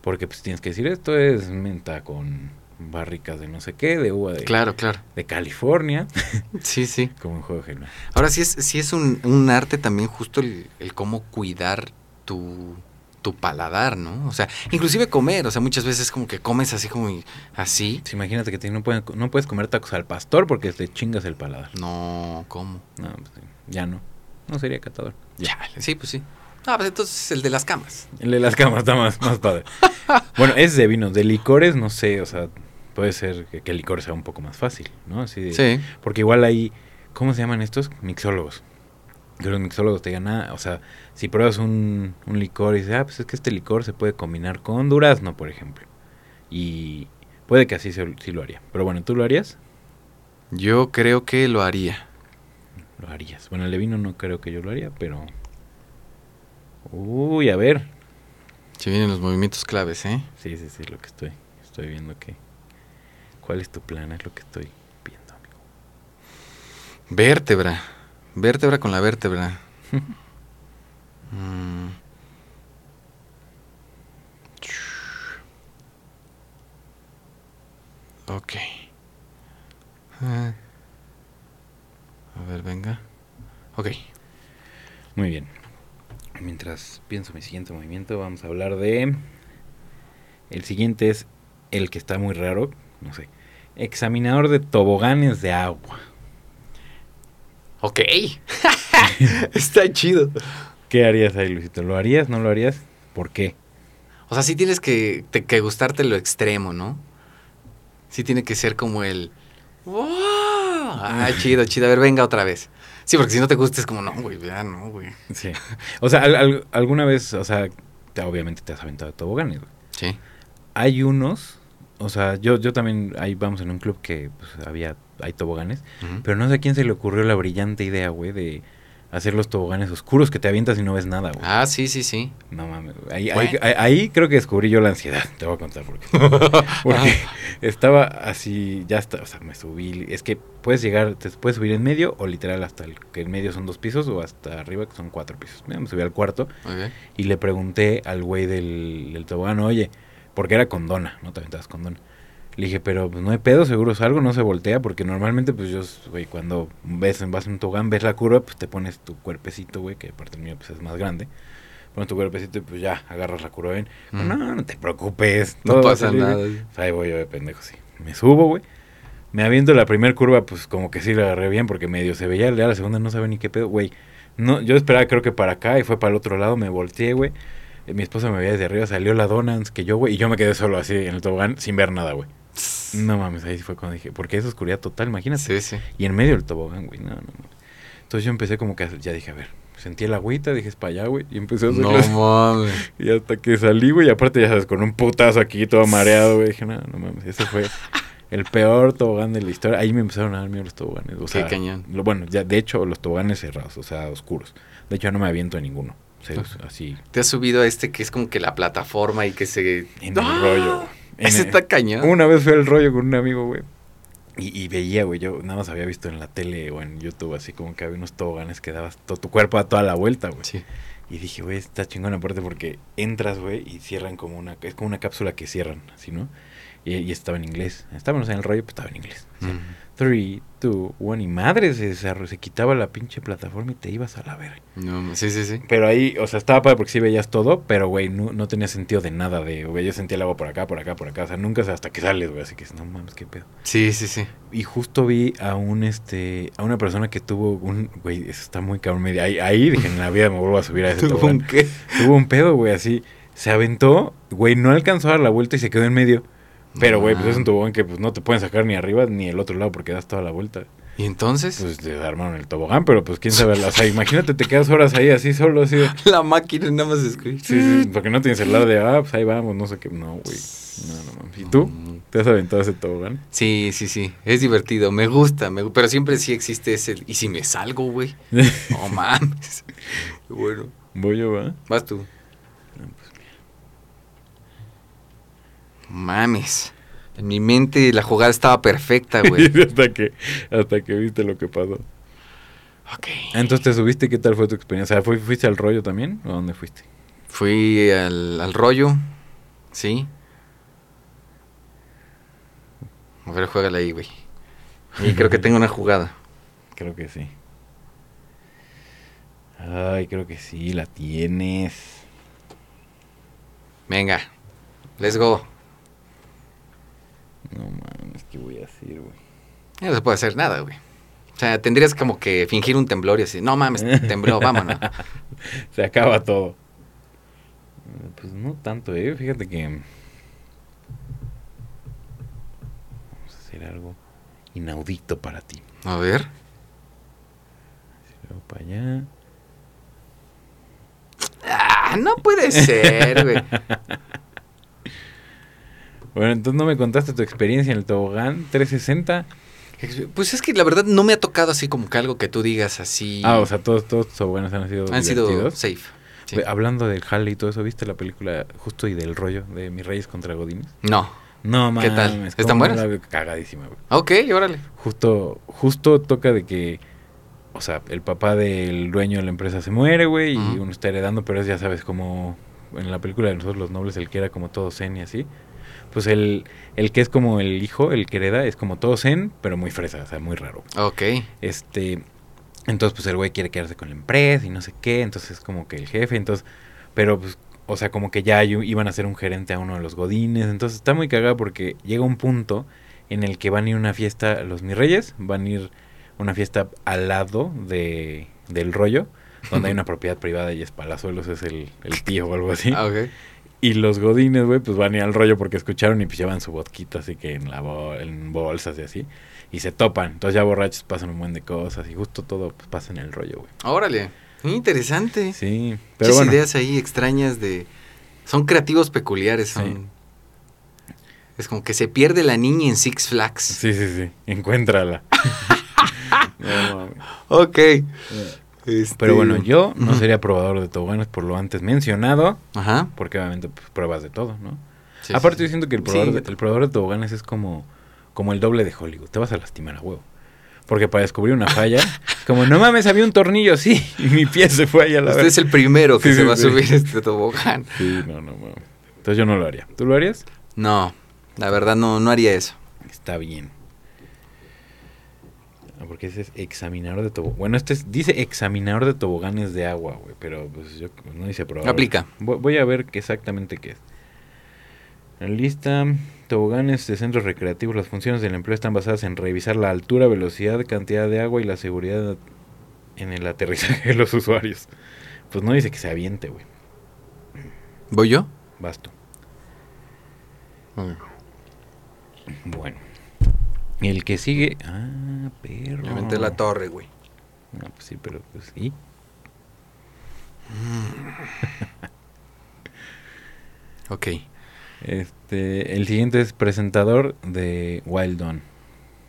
Porque pues tienes que decir, esto es menta con barricas de no sé qué, de uva de, Claro, claro. de California, Sí, sí. como un juego general. Ahora sí es, sí es un, un arte también justo el, el cómo cuidar tu, tu paladar, ¿no? O sea, inclusive comer, o sea, muchas veces como que comes así como así. Pues imagínate que te- no, pueden- no puedes comer tacos al pastor porque te chingas el paladar. No, ¿cómo? No, pues, sí, ya no. No sería catador. Ya. Chale, Sí, pues sí. Ah, pues entonces el de las camas. El de las camas está más, más padre. bueno, es de vinos. De licores, no sé, o sea, puede ser que, que el licor sea un poco más fácil, ¿no? Así de- Sí. Porque igual hay, ¿cómo se llaman estos? Mixólogos. Que los mixólogos te digan, ah, o sea, si pruebas un, un licor y dices, ah, pues es que este licor se puede combinar con durazno, por ejemplo. Y puede que así se, sí lo haría. Pero bueno, ¿tú lo harías? Yo creo que lo haría. Lo harías. Bueno, el de vino no creo que yo lo haría, pero... Uy, a ver. Se vienen los movimientos claves, ¿eh? Sí, sí, sí, lo que estoy. Estoy viendo que... ¿Cuál es tu plan? Es lo que estoy viendo, amigo. Vértebra. Vértebra con la vértebra. Mm. Ok. Ah. A ver, venga. Ok. Muy bien. Mientras pienso mi siguiente movimiento, vamos a hablar de... El siguiente es el que está muy raro, no sé. Examinador de toboganes de agua. Ok. Está chido. ¿Qué harías ahí, Luisito? ¿Lo harías? ¿No lo harías? ¿Por qué? O sea, sí tienes que, te- que gustarte lo extremo, ¿no? Sí tiene que ser como el... ¡Wow! Ah, chido, chido. A ver, venga otra vez. Sí, porque si no te gusta es como, no, güey, ya no, güey. Sí. O sea, al- al- alguna vez, o sea, te- obviamente te has aventado de toboganes. güey. Sí. Hay unos, o sea, yo, yo también, ahí vamos en un club que pues, había, hay toboganes. Pero no sé a quién se le ocurrió la brillante idea, güey, de hacer los toboganes oscuros que te avientas y no ves nada, güey. Ah, sí, sí, sí. No mames. Ahí, Bueno. ahí, ahí- creo que descubrí yo la ansiedad. Te voy a contar por qué. Porque estaba así, ya está, o sea, me subí. Es que puedes llegar, te puedes subir en medio o literal hasta el que en medio son dos pisos o hasta arriba que son cuatro pisos. Mira, me subí al cuarto y le pregunté al güey del, del tobogán, oye, porque era con dona, no te aventabas con dona. Le dije, pero pues, no hay pedo, seguro es algo, no se voltea, porque normalmente, pues yo, güey, cuando ves, vas en un tobogán, ves la curva, pues te pones tu cuerpecito, güey, que aparte el mío, pues es más grande. Pones tu cuerpecito y pues ya, agarras la curva bien. Mm. No, no te preocupes. No pasa nada. bien". Pues, ahí voy yo de pendejo, sí. Me subo, güey. Me aviento la primera curva, pues como que sí la agarré bien, porque medio se veía, ya la segunda no sabe ni qué pedo, güey. No, yo esperaba creo que para acá y fue para el otro lado, me volteé, güey. Mi esposa me veía desde arriba, salió la dona antes que yo, güey, y yo me quedé solo así en el tobogán sin ver nada, güey. No mames, ahí fue cuando dije, porque es oscuridad total, imagínate. Sí, sí. Y en medio del tobogán, güey, no, no mames. Entonces yo empecé como que, ya dije, a ver, sentí el agüita, dije, es para allá, güey. Y empecé a hacer No las- mames. Y hasta que salí, güey, y aparte ya sabes, con un putazo aquí todo mareado, güey. Dije, no, no mames, ese fue el peor tobogán de la historia. Ahí me empezaron a dar miedo los toboganes. O Qué sea, cañón. lo- bueno, ya, de hecho, los toboganes cerrados, o sea, oscuros. De hecho, no me aviento en ninguno. O sea, es así, Te has subido a este que es como que la plataforma y que se. en el ¡Ah! rollo. güey. Ese está cañón. Una vez fue el rollo con un amigo, güey. Y, y veía, güey, yo nada más había visto en la tele o en YouTube así como que había unos toboganes que dabas todo tu cuerpo a toda la vuelta, güey. Sí. Y dije, güey, está chingón aparte porque entras, güey, y cierran como una... Es como una cápsula que cierran, así, ¿no? Y, y estaba en inglés. Estábamos en el rollo, pues estaba en inglés. Mm. 3, 2, 1 y madre, se, se, se quitaba la pinche plataforma y te ibas a la verga. No, sí, sí, sí. Pero ahí, o sea, estaba padre porque sí veías todo, pero, güey, no, no tenía sentido de nada de... Güey, yo sentía el agua por acá, por acá, por acá. O sea, nunca hasta que sales, güey. Así que, no mames, qué pedo. Sí, sí, sí. Y justo vi a un, este... A una persona que tuvo un... Güey, eso está muy cabrón. Ahí, ahí dije, en la vida me vuelvo a subir a ese ¿Tuvo un qué? Tuvo un pedo, güey, así. Se aventó, güey, no alcanzó a dar la vuelta y se quedó en medio. Pero, güey, pues es un tobogán que pues no te pueden sacar ni arriba ni el otro lado porque das toda la vuelta. ¿Y entonces? Pues te armaron el tobogán, pero pues quién sabe. O sea, imagínate, te quedas horas ahí así solo, así. de- la máquina nada más escucha. Sí, sí, porque no tienes el lado de, ah, pues ahí vamos, no sé qué. No, güey. No, no mames. ¿Y tú? Mm. ¿Te has aventado ese tobogán? Sí, sí, sí. Es divertido. Me gusta. me pero siempre sí existe ese. ¿Y si me salgo, güey? No mames. bueno. Voy yo, ¿va? Vas tú. Mames. En mi mente la jugada estaba perfecta, güey. hasta, que, hasta que viste lo que pasó. ok. Entonces te subiste, ¿qué tal fue tu experiencia? O sea, ¿fu- ¿fuiste al rollo también? ¿O dónde fuiste? Fui al, al rollo. Sí. A ver, juégala ahí, güey. Y creo que tengo una jugada. Creo que sí. Ay, creo que sí, la tienes. Venga. Let's go. No mames, ¿qué voy a hacer, güey? No se puede hacer nada, güey. O sea, tendrías como que fingir un temblor y así. No mames, tembló, vámonos. Se acaba todo. Eh, Pues no tanto, eh. Fíjate que. Vamos a hacer algo inaudito para ti. A ver. Luego para allá. Ah, no puede ser, güey. Bueno, entonces no me contaste tu experiencia en el tobogán 360. Pues es que la verdad no me ha tocado así como que algo que tú digas así. Ah, o sea, todos, todos tus toboganes han sido han sido safe. Sí. Hablando del jale y todo eso, ¿viste la película justo y del rollo de Mis Reyes contra Godines? No. No, ¿Qué mames. tal? ¿cómo ¿Están buenas? Cagadísima, güey. Ok, órale. Justo, justo toca de que, o sea, el papá del dueño de la empresa se muere, güey, y uno está heredando, pero es, ya sabes, como en la película de nosotros los nobles, el que era como todo zen y así. Pues el, el que es como el hijo, el que hereda, es como todo zen, pero muy fresa, o sea, muy raro. Ok. Este, entonces pues el güey quiere quedarse con la empresa y no sé qué, entonces es como que el jefe, entonces, pero pues, o sea, como que ya iban a ser un gerente a uno de los godines, entonces está muy cagado porque llega un punto en el que van a ir a una fiesta, los mis reyes, van a ir a una fiesta al lado de, del rollo, donde hay una propiedad privada y es Palazuelos, es el, el tío o algo así. Ah, ok. Y los godines, güey, pues van a ir al rollo porque escucharon y pues llevan su vodquita así que en la bol- en bolsas y así. Y se topan. Entonces ya borrachos pasan un buen de cosas y justo todo pues, pasa en el rollo, güey. Órale. Interesante. Sí, pero Muchas bueno. ideas ahí extrañas de... Son creativos peculiares. Son... Sí. Es como que se pierde la niña en Six Flags. Sí, sí, sí. Encuéntrala. No. Ok. Este, Pero bueno, yo no sería probador de toboganes por lo antes mencionado, Ajá. porque obviamente pues, pruebas de todo, ¿no? Sí, Aparte sí, yo siento que el probador, de, el probador de toboganes es como, como el doble de Hollywood. Te vas a lastimar a huevo. Porque para descubrir una falla, como, no mames, había un tornillo, sí, y mi pie se fue allá a la Usted es el primero que se va a subir este tobogán. Sí, no, no, mames. Entonces yo no lo haría. ¿Tú lo harías? No, la verdad no, no haría eso. Está bien. Porque ese es examinador de toboganes. Bueno, este es- dice examinador de toboganes de agua, güey. Pero pues yo pues, no dice probador. Aplica. Voy, voy a ver qué exactamente qué es. En lista, toboganes de centros recreativos. Las funciones del empleo están basadas en revisar la altura, velocidad, cantidad de agua y la seguridad en el aterrizaje de los usuarios. Pues no dice que se aviente, güey. ¿Voy yo? Basto. Bueno. El que sigue. Ah, perro. Me aventé la torre, güey. No, pues sí, pero pues sí. Ok. Este, el siguiente es presentador de Wild.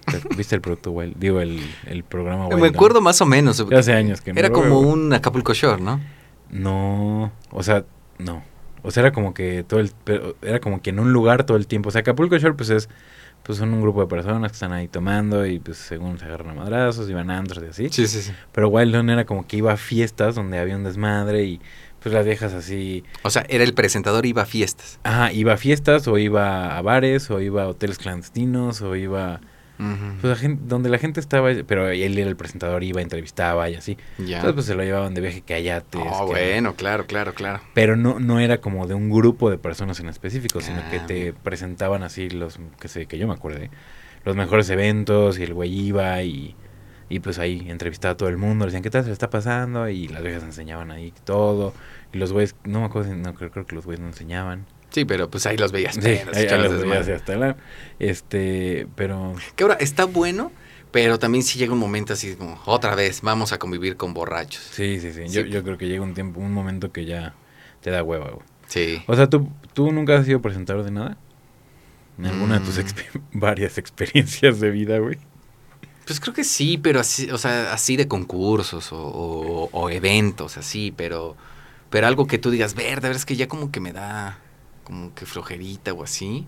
¿Te- ¿Viste el producto Wild? Digo, el, el programa Wild Me acuerdo más o menos. Hace años que Era como un Acapulco Shore, ¿no? No, o sea, no. O sea, era como que todo el... Era como que en un lugar todo el tiempo. O sea, Acapulco Shore, pues es... Pues son un grupo de personas que están ahí tomando y pues según se agarran a madrazos y van a antros y así. Sí, sí, sí. Pero Wild Dawn era como que iba a fiestas donde había un desmadre y pues las viejas así... O sea, era el presentador, iba a fiestas. Ajá, iba a fiestas o iba a bares o iba a hoteles clandestinos o iba... Pues la gente, donde la gente estaba, pero él era el presentador, iba, entrevistaba y así. ya. Entonces pues se lo llevaban de viaje que ayates. Oh, que- bueno, claro, claro, claro. Pero no, no era como de un grupo de personas en específico, sino que Ah, te presentaban así los, que sé, que yo me acuerde, los mejores eventos y el güey iba y, y pues ahí entrevistaba a todo el mundo, le decían, ¿qué tal se le está pasando? Y las viejas enseñaban ahí todo. Y los güeyes, no me acuerdo, no creo, creo que los güeyes no enseñaban. Sí, pero pues ahí los veías. Sí, ahí, los veías hasta la, este, pero Que ahora está bueno, pero también sí llega un momento así como, otra vez, vamos a convivir con borrachos. sí, sí, sí, Yo, Sí. yo creo que llega un tiempo, un momento que ya te da hueva, güey. Sí. O sea, ¿tú, ¿tú nunca has sido presentador de nada? ¿En alguna de tus Mm. varias experiencias de vida, güey? Pues creo que sí, pero así, o sea, así de concursos o, o- o eventos, así, pero, pero algo que tú digas, ver, de verdad es que ya como que me da como que flojerita o así.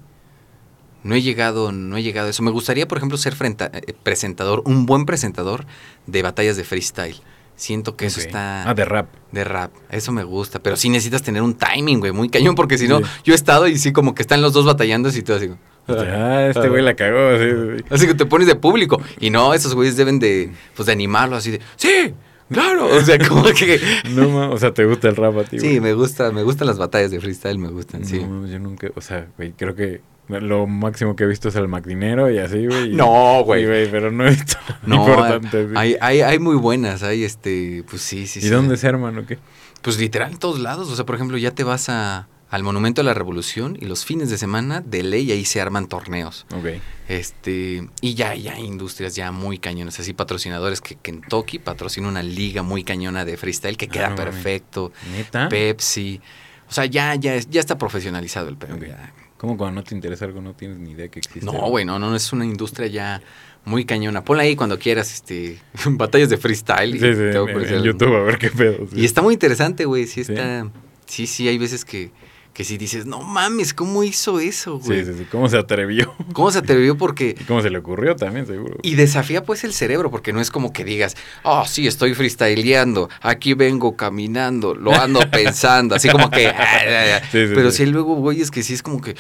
No he llegado, no he llegado a eso. Me gustaría, por ejemplo, ser frenta- eh, presentador, un buen presentador de batallas de freestyle. Siento que eso está Ah, de rap. de rap. Eso me gusta, pero sí necesitas tener un timing, güey, muy cañón, porque si no, Sí. yo he estado y sí como que están los dos batallando y tú así. Ah, este güey la cagó. sí, sí, sí. Así que te pones de público. Y no, esos güeyes deben de, pues, de animarlo así de, sí, claro. O sea, como que... No, o sea, ¿te gusta el rap a ti, Sí, güey? me gusta, me gustan las batallas de freestyle, me gustan, sí. No, yo nunca, o sea, güey, creo que lo máximo que he visto es el Macdinero y así, güey. No, güey. Sí, pero no he visto No, importante. sí. hay, hay, hay muy buenas, hay este, pues sí, sí, ¿Y sí. dónde se arman o qué? Pues literal en todos lados. O sea, por ejemplo, ya te vas a, al Monumento de la Revolución y los fines de semana de ley ahí se arman torneos. Ok. Este, y ya, ya hay industrias ya muy cañonas, así patrocinadores que Kentucky patrocina una liga muy cañona de freestyle que Ah, queda no perfecto. ¿Neta? Pepsi. O sea, ya, ya, es- ya está profesionalizado el pedo. Ok. ya. ¿Cómo cuando no te interesa algo no tienes ni idea que existe? No, güey, no, no, es una industria ya muy cañona. Ponla ahí cuando quieras, este, batallas de freestyle. y Sí, sí, en, en. YouTube a ver qué pedo. sí. Y está muy interesante, güey. Sí. está. Sí, sí, hay veces que, que si dices, no mames, ¿cómo hizo eso, güey? Sí, sí, sí, ¿cómo se atrevió? ¿Cómo se atrevió? Porque... ¿Y ¿Cómo se le ocurrió también, seguro? Y desafía pues el cerebro, porque no es como que digas, oh, sí, estoy freestyleando, aquí vengo caminando, lo ando pensando, así como que... Ah, sí, sí, Pero sí, luego, güey, es que sí es como que...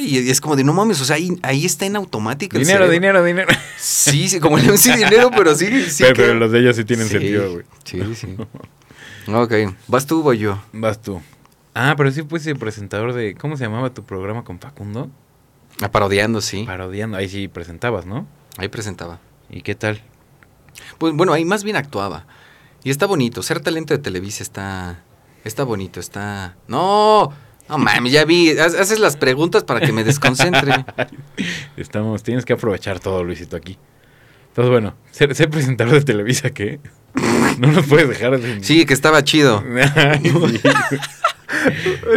Y es como de, no mames, o sea, ahí, ahí está en automático. Dinero, dinero, dinero. Sí, sí, como no sí dinero, pero sí... sí pero, que... pero los de ellos sí tienen sentido, güey. Sí, sí. ok, ¿vas tú o yo? Vas tú. Ah, pero sí fuiste presentador de... ¿Cómo se llamaba tu programa con Facundo? Ah, Parodiando, sí. Parodiando. Ahí sí presentabas, ¿no? Ahí presentaba. ¿Y qué tal? Pues, bueno, ahí más bien actuaba. Y está bonito. Ser talento de Televisa está. Está bonito, está. ¡No! No mames, ya vi. Ha- Haces las preguntas para que me desconcentre. Estamos... Tienes que aprovechar todo, Luisito, aquí. Entonces, bueno, ser, ser presentador de Televisa, ¿qué? No nos puedes dejar sin... Sí, que estaba chido. Ay, sí.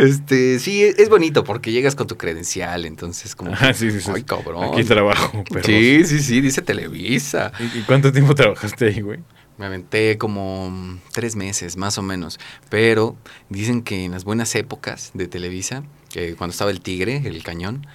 Este, sí, es bonito porque llegas con tu credencial, entonces como. Ah, sí, sí, sí. Ay, cabrón. Aquí trabajo. Sí, sí, sí, dice Televisa. ¿Y, cuánto tiempo trabajaste ahí, güey? Me aventé como tres meses, más o menos. Pero dicen que en las buenas épocas de Televisa, que cuando estaba el Tigre, el cañón,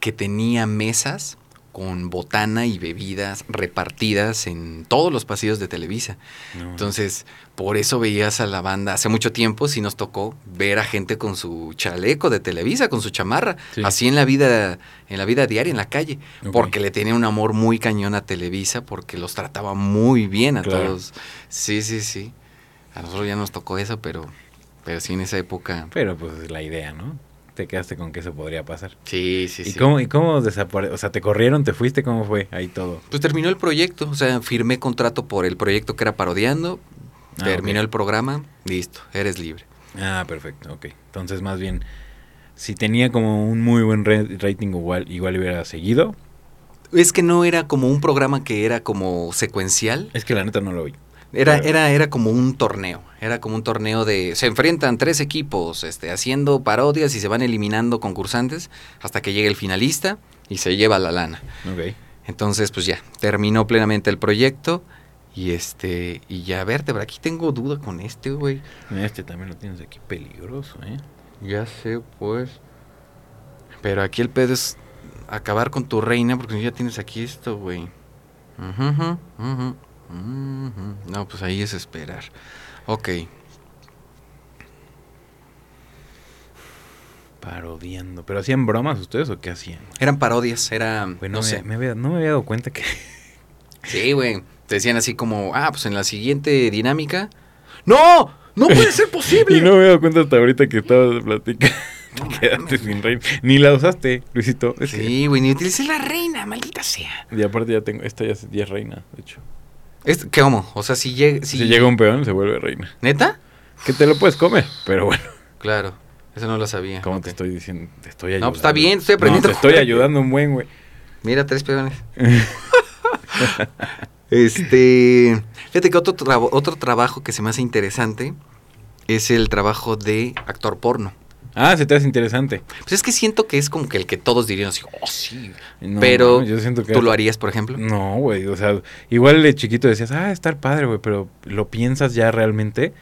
que tenía mesas con botana y bebidas repartidas en todos los pasillos de Televisa. No. Entonces, por eso veías a la banda. Hace mucho tiempo sí nos tocó ver a gente con su chaleco de Televisa, con su chamarra, Sí. así en la vida, en la vida diaria, en la calle, porque le tenía un amor muy cañón a Televisa, porque los trataba muy bien a Claro. todos. Sí, sí, sí. A nosotros ya nos tocó eso, pero, pero sí en esa época. Pero pues es la idea, ¿no? Te quedaste con que eso podría pasar. Sí, sí, ¿Y, sí. cómo, ¿Y cómo desapareció? O sea, ¿te corrieron? ¿Te fuiste? ¿Cómo fue ahí todo? Pues terminó el proyecto, o sea, firmé contrato por el proyecto que era parodiando, Ah, terminó el programa, listo, eres libre. Ah, perfecto, ok. Entonces, más bien, si tenía como un muy buen rating, igual, igual hubiera seguido. Es que no era como un programa que era como secuencial. Es que la neta no lo vi. Era, era, era como un torneo. Era como un torneo de. Se enfrentan tres equipos, este, haciendo parodias y se van eliminando concursantes hasta que llega el finalista y se lleva la lana. Entonces, pues ya, terminó plenamente el proyecto. Y este, y ya verte, pero aquí tengo duda con este, güey. Este también lo tienes aquí peligroso, ¿eh? Ya sé, pues. Pero aquí el pedo es acabar con tu reina, porque ya tienes aquí esto, güey. No, pues ahí es esperar. Ok. Parodiando. ¿Pero hacían bromas ustedes o qué hacían? Eran parodias, era. Güey, no sé. me, me había, no me había dado cuenta que... Sí, güey. Te decían así como, ah, pues en la siguiente dinámica. ¡No! ¡No puede ser posible! y no me había dado cuenta hasta ahorita que estabas platicando. No Te quedaste mames, sin reina. Ni la usaste, Luisito. Sí, güey, ni utilicé la reina, maldita sea. Y aparte ya tengo... Esta ya es, ya es reina, de hecho. Es- ¿Qué cómo? O sea, si llega. Si, Si llega un peón, se vuelve reina. ¿Neta? Que te lo puedes comer, pero bueno. Claro, eso no lo sabía. Como Ok. te estoy diciendo, te estoy ayudando. No, pues está bien, estoy aprendiendo No, te estoy ayudando un buen, güey. Mira, tres peones. este. Fíjate que otro, otro trabajo que se me hace interesante es el trabajo de actor porno. Ah, se te hace interesante. Pues es que siento que es como que el que todos dirían así, oh, sí. No, Pero no, yo siento que ¿Tú lo harías, por ejemplo? No, güey, o sea, igual de chiquito decías, ah, estar padre, güey, pero lo piensas ya realmente,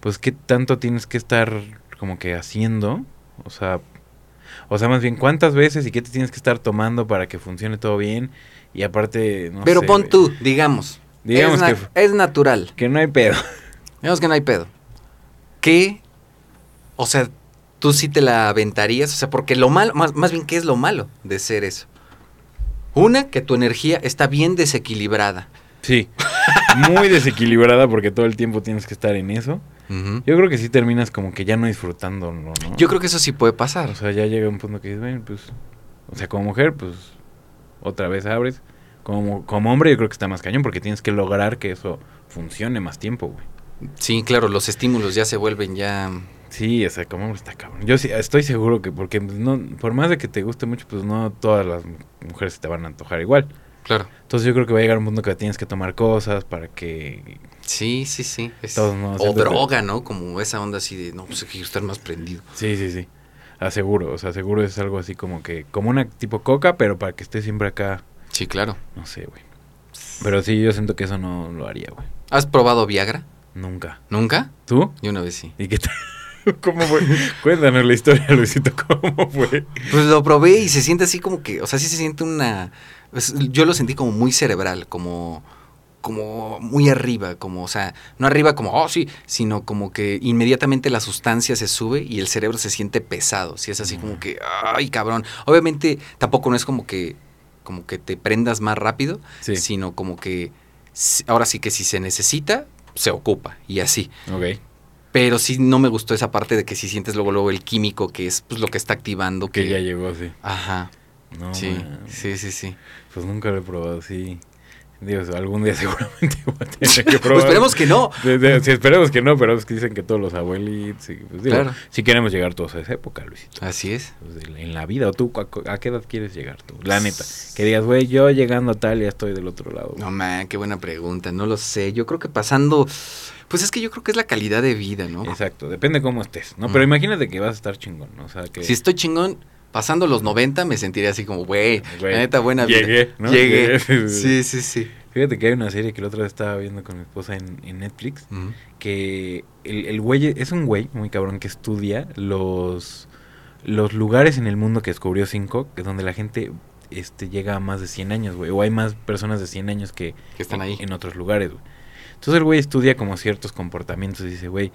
pues qué tanto tienes que estar como que haciendo, o sea, o sea, más bien cuántas veces y qué te tienes que estar tomando para que funcione todo bien y aparte, no Pero sé, pon tú, digamos. Digamos es, na- que- es natural. que no hay pedo. Digamos que no hay pedo. ¿Qué? O sea, tú sí te la aventarías. O sea, porque lo malo, más, más bien, ¿qué es lo malo de ser eso? Una, que tu energía está bien desequilibrada. Sí. Muy desequilibrada porque todo el tiempo tienes que estar en eso. Yo creo que sí terminas como que ya no disfrutando, ¿no? Yo creo que eso sí puede pasar. O sea, ya llega un punto que dices, bueno, pues, o sea, como mujer, pues, otra vez abres. Como, como hombre, yo creo que está más cañón porque tienes que lograr que eso funcione más tiempo, güey. Sí, claro, los estímulos ya se vuelven ya... Sí, o sea, como está cabrón. Yo sí, estoy seguro que, porque no, por más de que te guste mucho, pues no todas las mujeres se te van a antojar igual. Claro. Entonces yo creo que va a llegar un punto que tienes que tomar cosas para que... Sí, sí, sí. Es- Todos no, o siento que- droga, ¿no? Como esa onda así de, no, pues hay que estar más prendido. Sí, sí, sí. Aseguro, o sea, seguro es algo así como que, como una tipo coca, pero para que esté siempre acá, Sí, claro. no sé, güey. Pero sí, yo siento que eso no lo haría, güey. ¿Has probado Viagra? Nunca. ¿Nunca? ¿Tú? Yo una vez sí. ¿Y qué tal? ¿Cómo fue? Cuéntanos la historia, Luisito, ¿cómo fue? Pues lo probé y se siente así como que, o sea, sí se siente una... pues, yo lo sentí como muy cerebral, como como muy arriba, como, o sea, no arriba como, oh, sí, sino como que inmediatamente la sustancia se sube y el cerebro se siente pesado, si es así como que, ay, cabrón. Obviamente tampoco no es como que, como que te prendas más rápido, Sí. sino como que, ahora sí que si se necesita, se ocupa y así. Ok. Pero sí no me gustó esa parte de que si sientes luego luego el químico que es pues lo que está activando Que ya llegó, sí. Ajá. No, sí, man. sí, sí, sí. Pues nunca lo he probado, sí. Dios, algún día seguramente voy a tener que Pues probar. esperemos que no. Sí, esperemos que no, pero es que dicen que todos los abuelitos. y, pues, digo, Claro. Si queremos llegar todos a esa época, Luisito. Así es. Pues, en- la vida, o tú, ¿a, a qué edad quieres llegar tú? La neta. Que digas, güey, yo llegando a tal ya estoy del otro lado. No, man, qué buena pregunta. No lo sé. Yo creo que pasando. Pues es que yo creo que es la calidad de vida, ¿no? Exacto, depende cómo estés, ¿no? Mm. Pero imagínate que vas a estar chingón, ¿no? O sea, que... Si estoy chingón, pasando los 90 me sentiría así como, güey, la neta buena vida. llegué, ¿no? Llegué. Sí, sí, sí. Fíjate que hay una serie que la otra vez estaba viendo con mi esposa en, en Netflix, que el, el güey, es un güey muy cabrón que estudia los, los lugares en el mundo que descubrió cinco, que donde la gente este, llega a más de 100 años, güey, o hay más personas de 100 años que, Que están ahí. en otros lugares, güey. Entonces el güey estudia como ciertos comportamientos y dice, güey,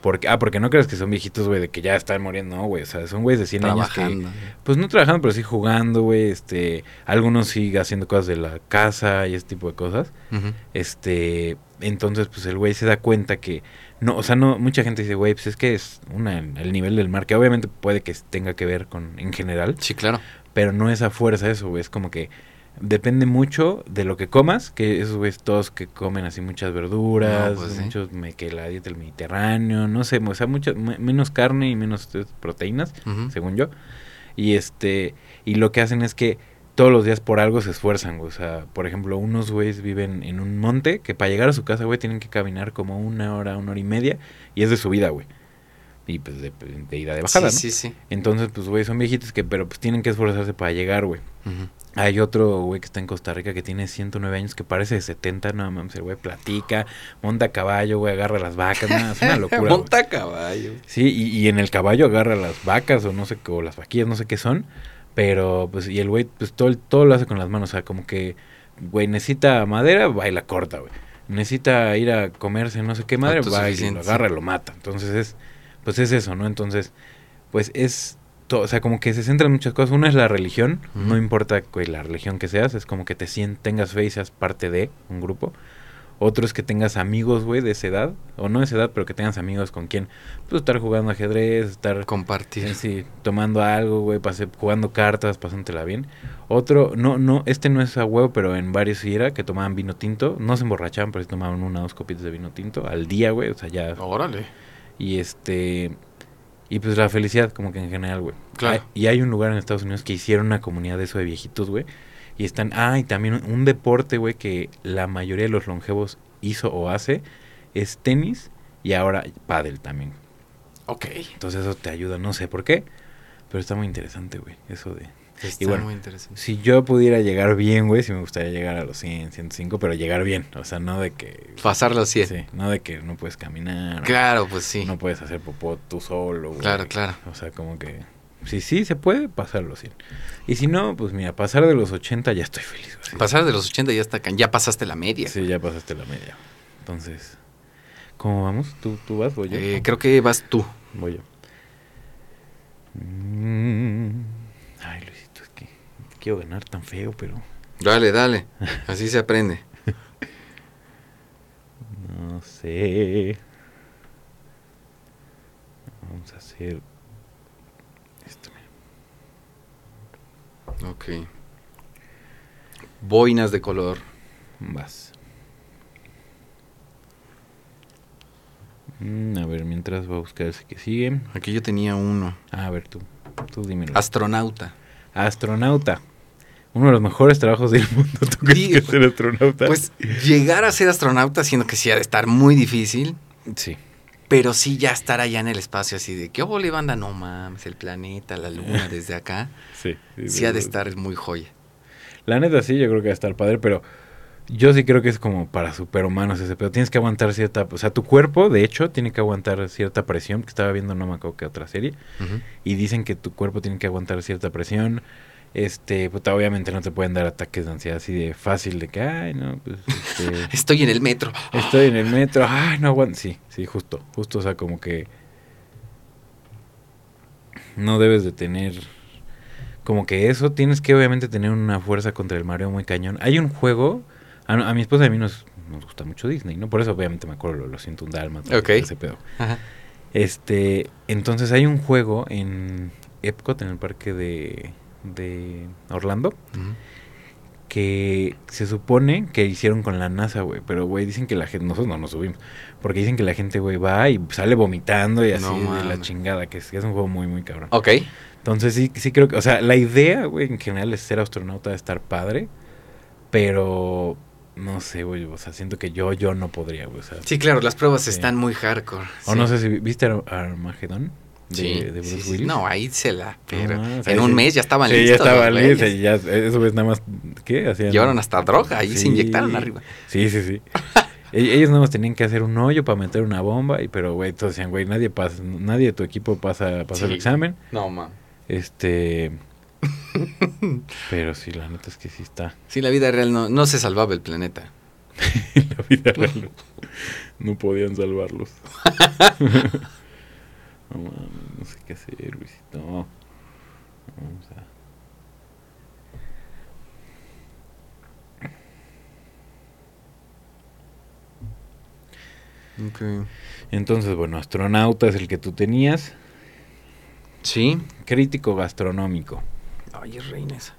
porque, ah, porque no crees que son viejitos, güey, de que ya están muriendo, no, güey, o sea, son güeyes de 100 años que, pues no trabajando, pero sí jugando, güey, este, algunos sí haciendo cosas de la casa y ese tipo de cosas. Este, entonces, pues el güey se da cuenta que, no, o sea, no, mucha gente dice, güey, pues es que es una, el nivel del mar, que obviamente puede que tenga que ver con, en general, Sí, claro. pero no es a fuerza eso, güey, es como que depende mucho de lo que comas, que esos güeyes todos que comen así muchas verduras, No, pues sí. muchos, me, que la dieta del Mediterráneo, no sé, o sea, mucha, me- menos carne y menos proteínas, según yo. Y este, y lo que hacen es que todos los días por algo se esfuerzan, güey. O sea, por ejemplo, unos güeyes viven en un monte que para llegar a su casa, güey, tienen que caminar como una hora, una hora y media. Y es de subida, güey. Y pues de, de ida de bajada, sí, ¿no? sí, sí. Entonces, pues, güey, son viejitos que, pero pues tienen que esforzarse para llegar, güey. Hay otro güey que está en Costa Rica que tiene 109 años que parece de 70, no mames, el güey platica, monta caballo, güey, agarra las vacas, no, es una locura. Monta caballo. Sí, y, y en el caballo agarra las vacas o no sé qué, o las vaquillas, no sé qué son, pero pues, y el güey, pues todo, todo lo hace con las manos, o sea, como que, güey, necesita madera, va y la corta, güey. Necesita ir a comerse no sé qué madera, va y lo agarra y lo mata. Entonces es, pues es eso, ¿no? Entonces, pues es, to- o sea, como que se centra en muchas cosas. Una es la religión, no importa güey, la religión que seas, es como que te tengas fe y seas parte de un grupo. Otro es que tengas amigos, güey, de esa edad, o no de esa edad, pero que tengas amigos con quien, pues, estar jugando ajedrez, estar Compartir. Sí, sí, tomando algo, güey, jugando cartas, pasándotela bien. Otro, no, no, este no es a huevo, pero en varios sí era que tomaban vino tinto. No se emborrachaban, pero sí tomaban una o dos copitas de vino tinto al día, güey. O sea, ya. Órale. Y este. Y pues la felicidad, como que en general, güey. Claro. Hay- y hay un lugar en Estados Unidos que hicieron una comunidad de eso de viejitos, güey. Y están. Ah, y también un, un deporte, güey, que la mayoría de los longevos hizo o hace es tenis y ahora pádel también. Ok. Entonces eso te ayuda, no sé por qué, pero está muy interesante, güey, eso de... Está bueno, muy interesante. Si yo pudiera llegar bien, güey, sí me gustaría llegar a los 100, 105, pero llegar bien, o sea, no de que... Pasar los 100. Sí, no de que no puedes caminar, Claro, pues sí. no puedes hacer popó tú solo, güey. Claro, claro. O sea, como que... Si sí se puede, pasar los 100. Y si no, pues mira, pasar de los 80 ya estoy feliz. güey. Pasar de los 80 ya está ya pasaste la media. Sí, ya pasaste la media. Entonces, ¿cómo vamos? ¿Tú, tú vas? ¿Voy yo? Eh, creo que vas tú. Voy yo. Mm. Ay, que quiero ganar tan feo, pero Dale, dale. Así se aprende. no sé. Vamos a hacer esto. Ok. Boinas de color. Vas. Mm, a ver, mientras voy a buscar ese que sigue. Aquí yo tenía uno. Ah, a ver, tú. Tú dímelo. Astronauta. Astronauta. Uno de los mejores trabajos del mundo. ¿Tú crees Sí, que ser astronauta? Pues llegar a ser astronauta, siendo que sí ha de estar muy difícil, sí. pero sí ya estar allá en el espacio, así de que, oh, banda, no mames, el planeta, la luna, desde acá, Sí, sí ha de estar muy joya. La neta sí, yo creo que va a estar padre, pero yo sí creo que es como para superhumanos ese pedo. Tienes que aguantar cierta... O sea, tu cuerpo, de hecho, tiene que aguantar cierta presión. Que estaba viendo no me acuerdo qué otra serie. Y dicen que tu cuerpo tiene que aguantar cierta presión. Este, puta, obviamente no te pueden dar ataques de ansiedad así de fácil de que, ay, no, pues, este, Estoy en el metro. estoy en el metro, ay, no aguanto. Sí, sí, justo, justo, o sea, como que no debes de tener como que eso, tienes que obviamente tener una fuerza contra el mareo muy cañón. Hay un juego, a, a mi esposa y a mí nos, nos gusta mucho Disney, ¿no? Por eso obviamente me acuerdo, lo, lo siento un dalma, Ok. ese pedo. Ajá. Este, entonces hay un juego en Epcot, en el parque de, de Orlando, que se supone que hicieron con la NASA, güey. Pero, güey, dicen que la gente, nosotros no nos subimos, porque dicen que la gente, güey, va y sale vomitando y así No de la chingada, que es, que es un juego muy, muy cabrón. Ok. Entonces sí, sí creo que, o sea, la idea, güey, en general es ser astronauta, estar padre, pero no sé, güey, o sea, siento que yo, yo no podría, güey, o sea, Sí, claro, las pruebas Sí. están muy hardcore. o sí. no sé si vi- viste Ar- Armagedón de, Sí, de Bruce sí. Willis. No, ahí se la. Pero Ah, o sea, en un mes ya estaban Sí, listos. ya estaban listos, y ya, eso es nada más, ¿qué? Hacían, Llevaron hasta droga, ahí se inyectaron arriba. Sí, sí, sí. E- Ellos nada más tenían que hacer un hoyo para meter una bomba, y pero, güey, todos decían, güey, nadie pasa, nadie de tu equipo pasa, pasa el examen. No, man. Este. pero sí, la neta es que sí está. Sí, la vida real no, no se salvaba el planeta. La vida real no, no podían salvarlos. no mames, no sé qué hacer, Luisito. Vamos a. Entonces, bueno, astronauta es el que tú tenías. Sí. Crítico gastronómico. Ay, es reina esa.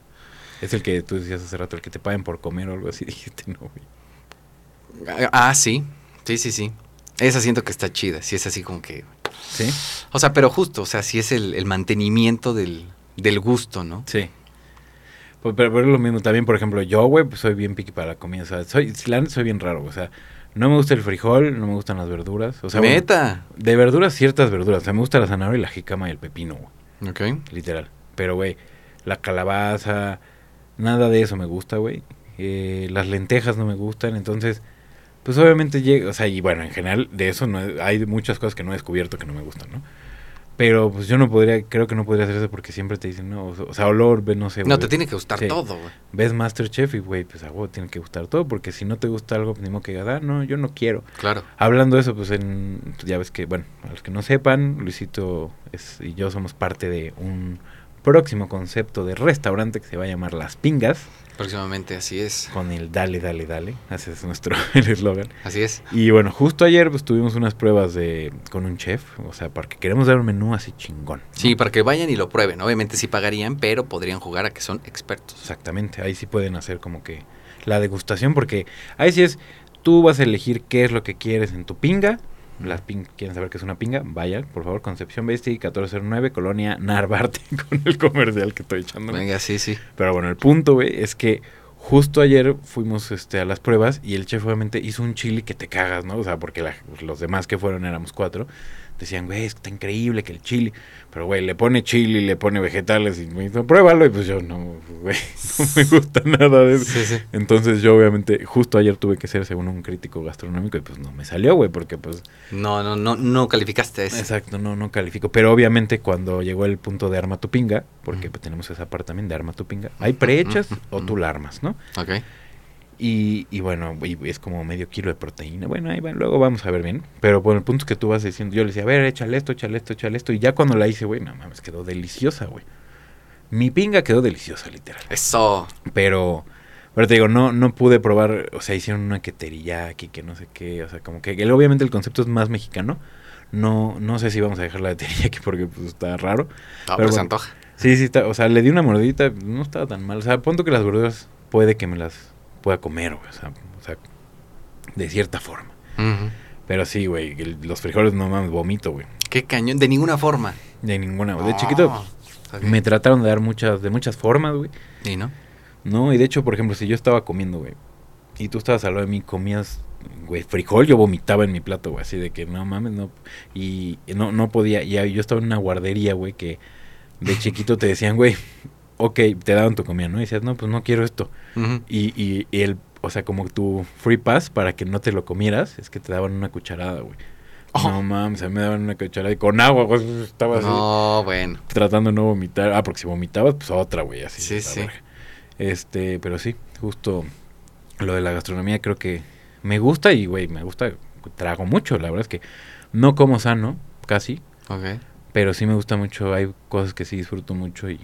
Es el que tú decías hace rato, el que te paguen por comer o algo así. Dijiste, no, güey. Ah, sí. Sí, sí, sí. Esa siento que está chida. Sí, es así como que. ¿Sí? O sea, pero justo, o sea, sí es el, el mantenimiento del, del gusto, ¿no? Sí. Pues, Pero, pero es lo mismo también, por ejemplo, yo, güey, pues soy bien piqui para la comida. O sea, soy, soy bien raro, o sea, no me gusta el frijol, no me gustan las verduras. O sea, bueno, Meta. de verduras, ciertas verduras. O sea, me gusta la zanahoria y la jícama y el pepino, güey, Ok. literal. Pero, güey, la calabaza, nada de eso me gusta, güey. Eh, las lentejas no me gustan, entonces, pues obviamente llega, o sea, y bueno, en general de eso no hay muchas cosas que no he descubierto que no me gustan, ¿no? Pero pues yo no podría, creo que no podría hacer eso porque siempre te dicen, no, o sea, olor, ve, no sé. No, te tiene que gustar Sí. todo, güey. Ves Masterchef y, güey, pues a huevo tiene que gustar todo, porque si no te gusta algo, pues ni modo que digas, ah, no, yo no quiero. Claro. Hablando de eso, pues en, ya ves que, bueno, a los que no sepan, Luisito es, y yo somos parte de un próximo concepto de restaurante que se va a llamar Las Pingas, Próximamente, así es. con el dale, dale, dale, ese es nuestro el eslogan. Así es. Y bueno, justo ayer pues tuvimos unas pruebas de con un chef, o sea, porque queremos dar un menú así chingón. ¿no? Sí, para que vayan y lo prueben. Obviamente sí pagarían, pero podrían jugar a que son expertos. Exactamente, ahí sí pueden hacer como que la degustación, porque ahí sí es, tú vas a elegir qué es lo que quieres en tu pinga. Las ping quieren saber qué es una pinga, vayan, por favor, Concepción Besti 1409, Colonia Narvarte, con el comercial que estoy echando. Venga, sí, sí. Pero bueno, el punto, güey, es que justo ayer fuimos este, a las pruebas y el chef obviamente hizo un chili que te cagas, ¿no? O sea, porque la- los demás que fueron éramos cuatro, decían, güey, es que está increíble que el chili. Pero, güey, le pone chili, le pone vegetales y me dijo, pruébalo. Y pues yo, no, güey, no me gusta nada de eso. Sí, sí. Entonces yo obviamente, justo ayer tuve que ser según un crítico gastronómico y pues no me salió, güey, porque pues... No, no, no, no calificaste eso. Exacto, no, no califico. Pero obviamente cuando llegó el punto de arma tu pinga, porque pues, tenemos esa parte también de arma tu pinga, hay prehechas o tú la armas, ¿no? Ok. Y, y bueno, y es como medio kilo de proteína. Bueno, ahí va, luego vamos a ver bien. Pero bueno, el punto es que tú vas diciendo, yo le decía, a ver, échale esto, échale esto, échale esto. Y ya cuando la hice, güey, no mames, quedó deliciosa, güey. Mi pinga quedó deliciosa, literal. Eso. Pero, pero te digo, no, no pude probar, o sea, hicieron una que teriyaki, que no sé qué, o sea, como que el- obviamente el concepto es más mexicano. No, no sé si vamos a dejar la de teriyaki porque pues está raro. No, Pero pero se bueno. antoja. Sí, sí, está, o sea, le di una mordidita, no estaba tan mal. O sea, punto que las verduras puede que me las pueda comer, güey, o sea, o sea, de cierta forma. Pero sí, güey, los frijoles no mames, vomito, güey. Qué cañón. De ninguna forma. De ninguna, güey. De No. chiquito me trataron de dar muchas, de muchas formas, güey. Sí, ¿no? No, y de hecho, por ejemplo, si yo estaba comiendo, güey, y tú estabas al lado de mí, comías, güey, frijol, yo vomitaba en mi plato, güey, así de que no mames, no. Y no, no podía, y yo estaba en una guardería, güey, que de chiquito te decían, güey, ok, te daban tu comida, ¿no? Y decías, no, pues no quiero esto. Y, y, y el, o sea, como tu free pass para que no te lo comieras, es que te daban una cucharada, güey. Oh. No mames, a mí me daban una cucharada y con agua, güey, estaba así No, bueno. tratando de no vomitar. Ah, porque si vomitabas, pues otra, güey, así. Sí, sí. verga. Este, pero sí, justo lo de la gastronomía creo que me gusta y, güey, me gusta, trago mucho, la verdad es que no como sano, casi, Ok. pero sí me gusta mucho, hay cosas que sí disfruto mucho y,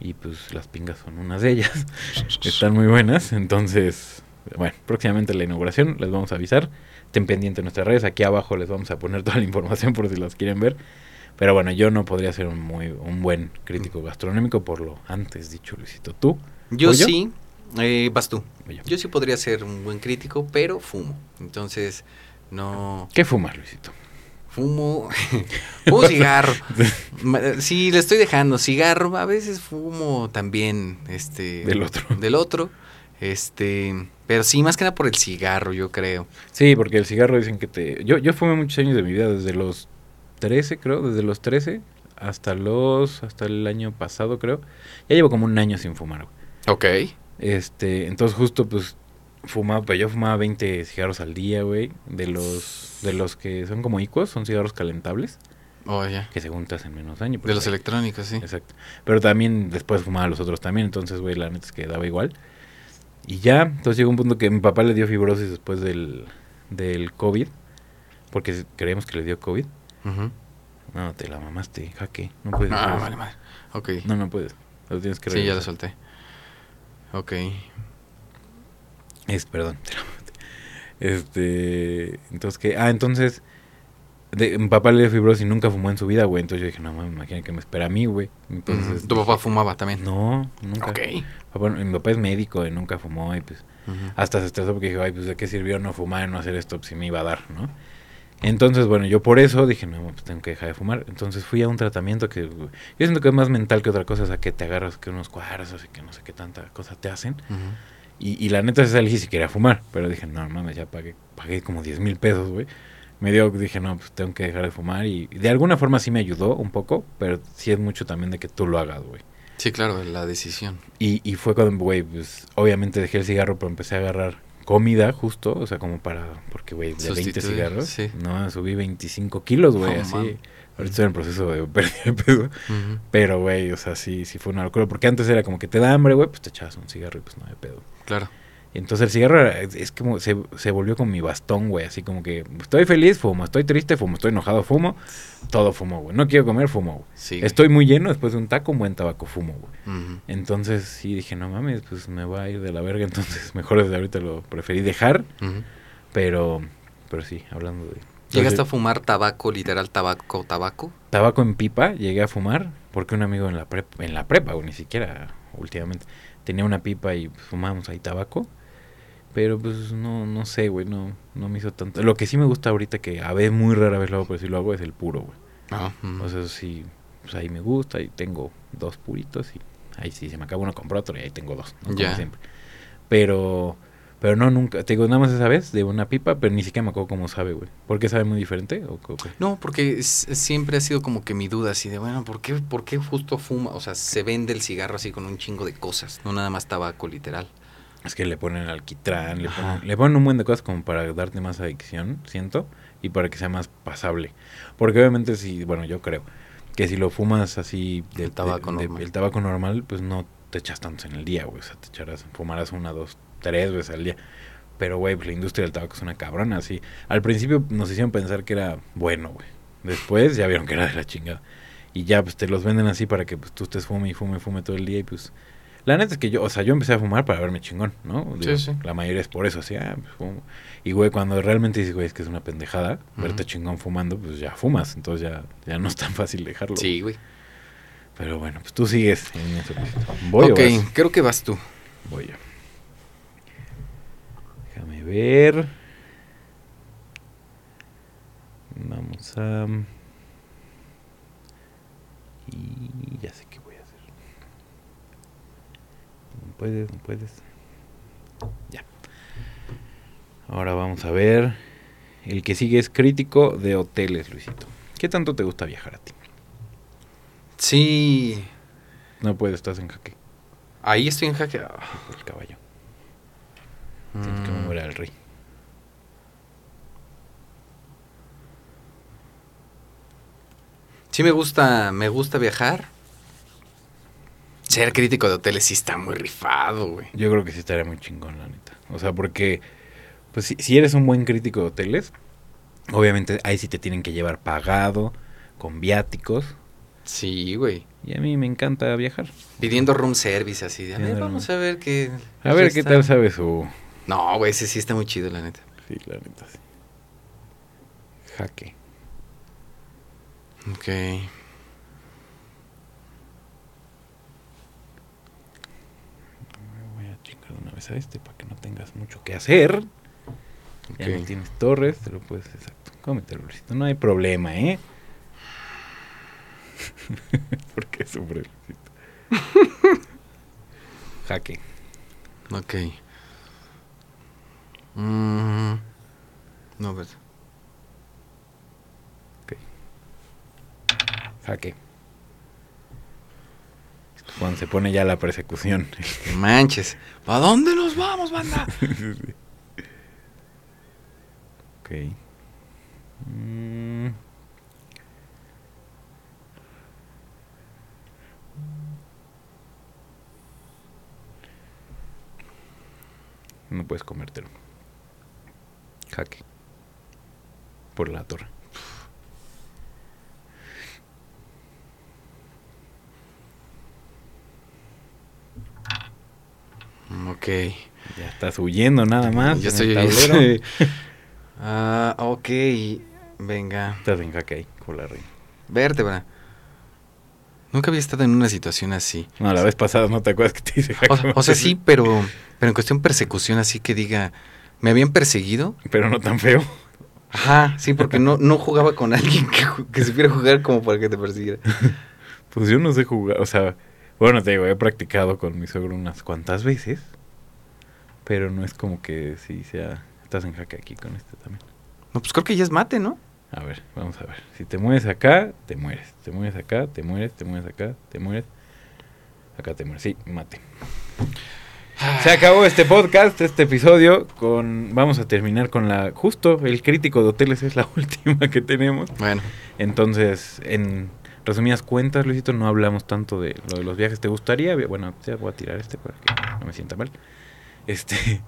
y pues las pingas son unas de ellas. Están muy buenas, entonces, bueno, próximamente la inauguración les vamos a avisar. Estén pendientes de nuestras redes, aquí abajo les vamos a poner toda la información por si las quieren ver. Pero bueno, yo no podría ser un muy un buen crítico gastronómico por lo antes dicho, Luisito. ¿Tú? Yo sí. Eh, vas tú. ¿O yo? Yo sí podría ser un buen crítico, pero fumo. Entonces, no. ¿Qué fumas, Luisito? Fumo. fumo cigarro. Sí, le estoy dejando cigarro. A veces fumo también. Este. Del otro. Del otro. Este. Pero sí, más que nada por el cigarro, yo creo. Sí, porque el cigarro dicen que te... Yo, yo fumé muchos años de mi vida, desde los 13, creo, desde los 13 hasta los... hasta el año pasado, creo. Ya llevo como un año sin fumar, güey. Ok. Este, entonces justo pues fumaba, pues yo fumaba 20 cigarros al día, güey, de los de los que son como icos, son cigarros calentables, Oh, ya. que según te hacen menos daño. De los electrónicos, sí. Exacto. Pero también después fumaba los otros también, entonces, güey, la neta es que daba igual. Y ya, entonces llegó un punto que mi papá le dio fibrosis después del, del COVID, porque creíamos que le dio COVID. No, te la mamaste, jaque, no puedes. Ah, eso. vale, vale. Ok. No, no puedes. Lo tienes que Sí, ya lo regresar. solté. Ok. Es, perdón. Este, entonces que, ah, entonces, de, mi papá le dio fibrosis y nunca fumó en su vida, güey. Entonces yo dije, no mames, imagina que me espera a mí, güey. Entonces. Tu papá fumaba también. no, nunca. Ok. Papá- mi papá es médico y nunca fumó y pues hasta se estresó porque dijo, ay, pues de qué sirvió no fumar y no hacer esto pues, si me iba a dar, ¿no? Entonces, bueno, yo por eso dije, no, pues tengo que dejar de fumar. Entonces fui a un tratamiento que yo siento que es más mental que otra cosa, o sea, que te agarras que unos cuarzos y que no sé qué tanta cosa te hacen. Y, y la neta es elegí si quería fumar, pero dije, no, mames, ya pagué, pagué como 10 mil pesos, güey. Me dio, dije, no, pues tengo que dejar de fumar y de alguna forma sí me ayudó un poco, pero sí es mucho también de que tú lo hagas, güey. Sí, claro, la decisión. Y, y fue cuando, güey, pues obviamente dejé el cigarro, pero empecé a agarrar comida justo, o sea, como para, porque, güey, de 20 Sustituir, cigarros, sí. no, subí 25 kilos, güey, así. man. Ahorita estoy en proceso de pérdida de peso, pero, güey, o sea, sí, sí fue una locura, porque antes era como que te da hambre, güey, pues te echabas un cigarro y pues no hay pedo. Claro. Y entonces el cigarro era- es, como, se, se volvió con mi bastón, güey, así como que estoy feliz, fumo, estoy triste, fumo, estoy enojado, fumo, todo fumo, güey, no quiero comer, fumo, güey. Sí. Estoy muy lleno después de un taco, un buen tabaco, fumo, güey. Entonces sí dije, no mames, pues me va a ir de la verga, entonces mejor desde ahorita lo preferí dejar, pero pero sí, hablando de... ¿Llegaste a fumar tabaco, literal tabaco, tabaco? Tabaco en pipa, llegué a fumar, porque un amigo en la prepa, en la prepa, o ni siquiera últimamente, tenía una pipa y fumábamos ahí tabaco, pero pues no, no sé, güey, no, no me hizo tanto... Lo que sí me gusta ahorita, que a veces muy rara vez lo hago, pero sí lo hago, es el puro, güey. Ah, O sea, sí, pues ahí me gusta y tengo dos puritos y ahí sí se me acaba uno, compro otro y ahí tengo dos, ¿no? Como Ya. siempre. Pero, pero no, nunca, te digo, nada más esa vez de una pipa, pero ni siquiera me acuerdo cómo sabe, güey. ¿Por qué sabe muy diferente? ¿O? No, porque es- siempre ha sido como que mi duda así de, bueno, ¿por qué, ¿por qué justo fuma? O sea, se vende el cigarro así con un chingo de cosas, no nada más tabaco, literal. Es que le ponen alquitrán, le ponen, le ponen un buen de cosas como para darte más adicción, siento, y para que sea más pasable. Porque obviamente si, bueno, yo creo que si lo fumas así de, El tabaco de- de- normal. el tabaco normal, pues no te echas tantos en el día, güey. O sea, te echarás, fumarás una, dos, tres veces al día. Pero, güey, pues la industria del tabaco es una cabrona, así. Al principio nos hicieron pensar que era bueno, güey. Después ya vieron que era de la chingada. Y ya, pues te los venden así para que pues, tú estés fume y fume y fume todo el día y pues... La neta es que yo, o sea, yo empecé a fumar para verme chingón, ¿no? Digo, sí. La mayoría es por eso, así, ah, pues fumo. Y, güey, cuando realmente dices, güey, es que es una pendejada, verte chingón fumando, pues ya fumas. Entonces ya, ya no es tan fácil dejarlo. Sí, güey. Pero bueno, pues tú sigues en eso. Luisito. ¿Voy ok, o vas? creo que vas tú. Voy yo. Déjame ver. Vamos a... Y ya sé qué voy a hacer. No puedes, no puedes. Ya. Ahora vamos a ver. El que sigue es crítico de hoteles, Luisito. ¿Qué tanto te gusta viajar a ti? Sí. No puedes, estás en jaque Ahí estoy en jaque. El caballo. Tienes que mm. mover al rey. Sí me gusta, me gusta viajar. Ser crítico de hoteles sí está muy rifado, güey. Yo creo que sí estaría muy chingón, la neta. O sea, porque, pues si, si eres un buen crítico de hoteles, obviamente ahí sí te tienen que llevar pagado, con viáticos. Sí, güey. Y a mí me encanta viajar. Pidiendo room service así de, a ver, vamos room- a ver qué... A ver qué está". tal sabe su... No, güey, ese sí está muy chido, la neta. Sí, la neta, sí. Jaque. Ok. Me voy a chingar de una vez a este para que no tengas mucho que hacer. Ya no tienes torres, te lo puedes, exacto. Cómetelo, Luisito. No hay problema, ¿eh? ¿Por qué sufre, Luisito? Jaque. Ok. Mm, no, pues. Jaque. Cuando se pone ya la persecución. Manches. ¿A dónde nos vamos, banda? ok. Mm. No puedes comértelo. Jaque. Por la torre. ok. Ya estás huyendo nada más. Ya en estoy... tablero. ah, ok. Venga. estás en jaque ahí, con la reina. Vértebra. Nunca había estado en una situación así. No, la vez pasada no te acuerdas que te hice O, jaque. o sea, sí, pero, pero en cuestión persecución, así que diga, me habían perseguido. Pero no tan feo. Ajá, sí, porque no, no jugaba con alguien que, que supiera jugar como para que te persiguiera. Pues yo no sé jugar, o sea, bueno, te digo, he practicado con mi suegro unas cuantas veces, pero no es como que si sea, estás en jaque aquí con este también. No, pues creo que ya es mate, ¿no? A ver, vamos a ver. Si te mueves acá, te mueres. Te mueves acá, te mueres, te mueves acá, te mueres. Acá te mueres. Sí, mate. Se acabó este podcast, este episodio con vamos a terminar con la justo el crítico de hoteles es la última que tenemos. Bueno, Entonces, en resumidas cuentas, Luisito, no hablamos tanto de lo de los viajes. ¿Te gustaría? Bueno, ya voy a tirar este para que no me sienta mal. Este,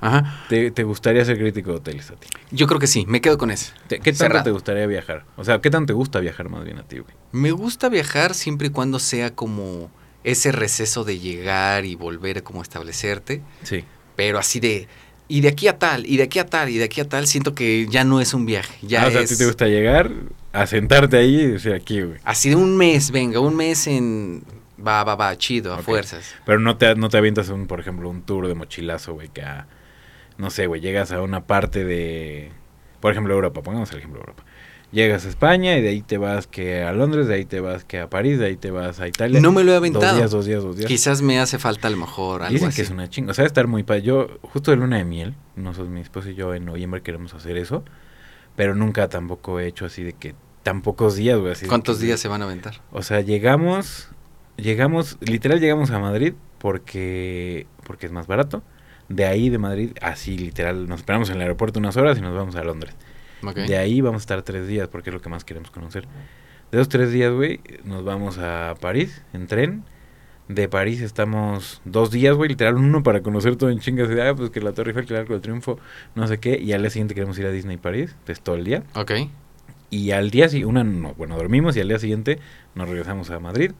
ajá. ¿te, te gustaría ser crítico de hoteles a ti? Yo creo que sí, me quedo con eso. ¿Te- ¿Qué tanto Cerrado. te gustaría viajar? O sea, ¿qué tanto te gusta viajar más bien a ti, güey? Me gusta viajar siempre y cuando sea como ese receso de llegar y volver a como establecerte, Sí. pero así de y de aquí a tal, y de aquí a tal, y de aquí a tal, siento que ya no es un viaje, ya Ah, o sea, a ti te gusta llegar, a sentarte ahí y decir aquí, güey. así de un mes, venga, un mes en va, va, va, chido, a fuerzas. Pero no te, no te avientas un, por ejemplo, un tour de mochilazo, güey, que a, no sé, güey, llegas a una parte de, por ejemplo, Europa, pongamos el ejemplo de Europa. Llegas a España y de ahí te vas que a Londres, de ahí te vas que a París, de ahí te vas a Italia. No me lo he Dos aventado. días, dos días, dos días. Quizás me hace falta a lo mejor algo Dicen así. que es una chinga. O sea, estar muy padre. Yo, justo de luna de miel, nosotros, mi esposo y yo en noviembre queremos hacer eso. Pero nunca tampoco he hecho así de que tan pocos días, güey. así ¿Cuántos que- días se van a aventar? O sea, llegamos, llegamos, literal llegamos a Madrid porque, porque es más barato. De ahí de Madrid, así literal, nos esperamos en el aeropuerto unas horas y nos vamos a Londres. Ok. De ahí vamos a estar tres días porque es lo que más queremos conocer. De esos tres días, güey, nos vamos a París en tren. De París estamos dos días, güey, literal uno para conocer todo en chingas. De, ah, pues que la Torre Eiffel, que el Arco del Triunfo, no sé qué. Y al día siguiente queremos ir a Disney París, pues todo el día. Ok. Y al día siguiente, una, no, bueno, dormimos y al día siguiente nos regresamos a Madrid.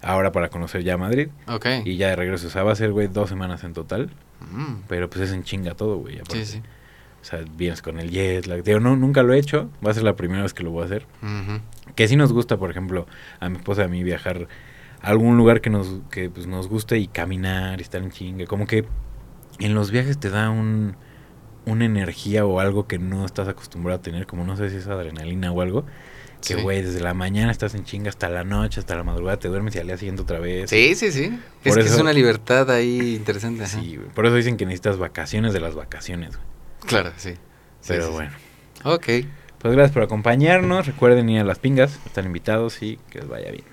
Ahora para conocer ya Madrid. Ok. Y ya de regreso. O sea, va a ser, güey, dos semanas en total. Mm, Pero pues es en chinga todo, güey. aparte. Sí, sí. O sea, vienes con el jet lag. Digo, no, nunca lo he hecho. Va a ser la primera vez que lo voy a hacer. Que sí nos gusta, por ejemplo, a mi esposa y a mí viajar a algún lugar que nos, que, pues, nos guste y caminar y estar en chinga. Como que en los viajes te da un, una energía o algo que no estás acostumbrado a tener. Como no sé si es adrenalina o algo. Que, Sí. güey, desde la mañana estás en chinga hasta la noche, hasta la madrugada, te duermes y al día siguiente otra vez. Sí, sí, sí. Es Por que es eso- una libertad ahí interesante. Sí. Por eso dicen que necesitas vacaciones de las vacaciones, güey. Claro, sí. Pero sí, sí. bueno. Ok. Pues gracias por acompañarnos. Recuerden ir a las pingas. Están invitados y que les vaya bien.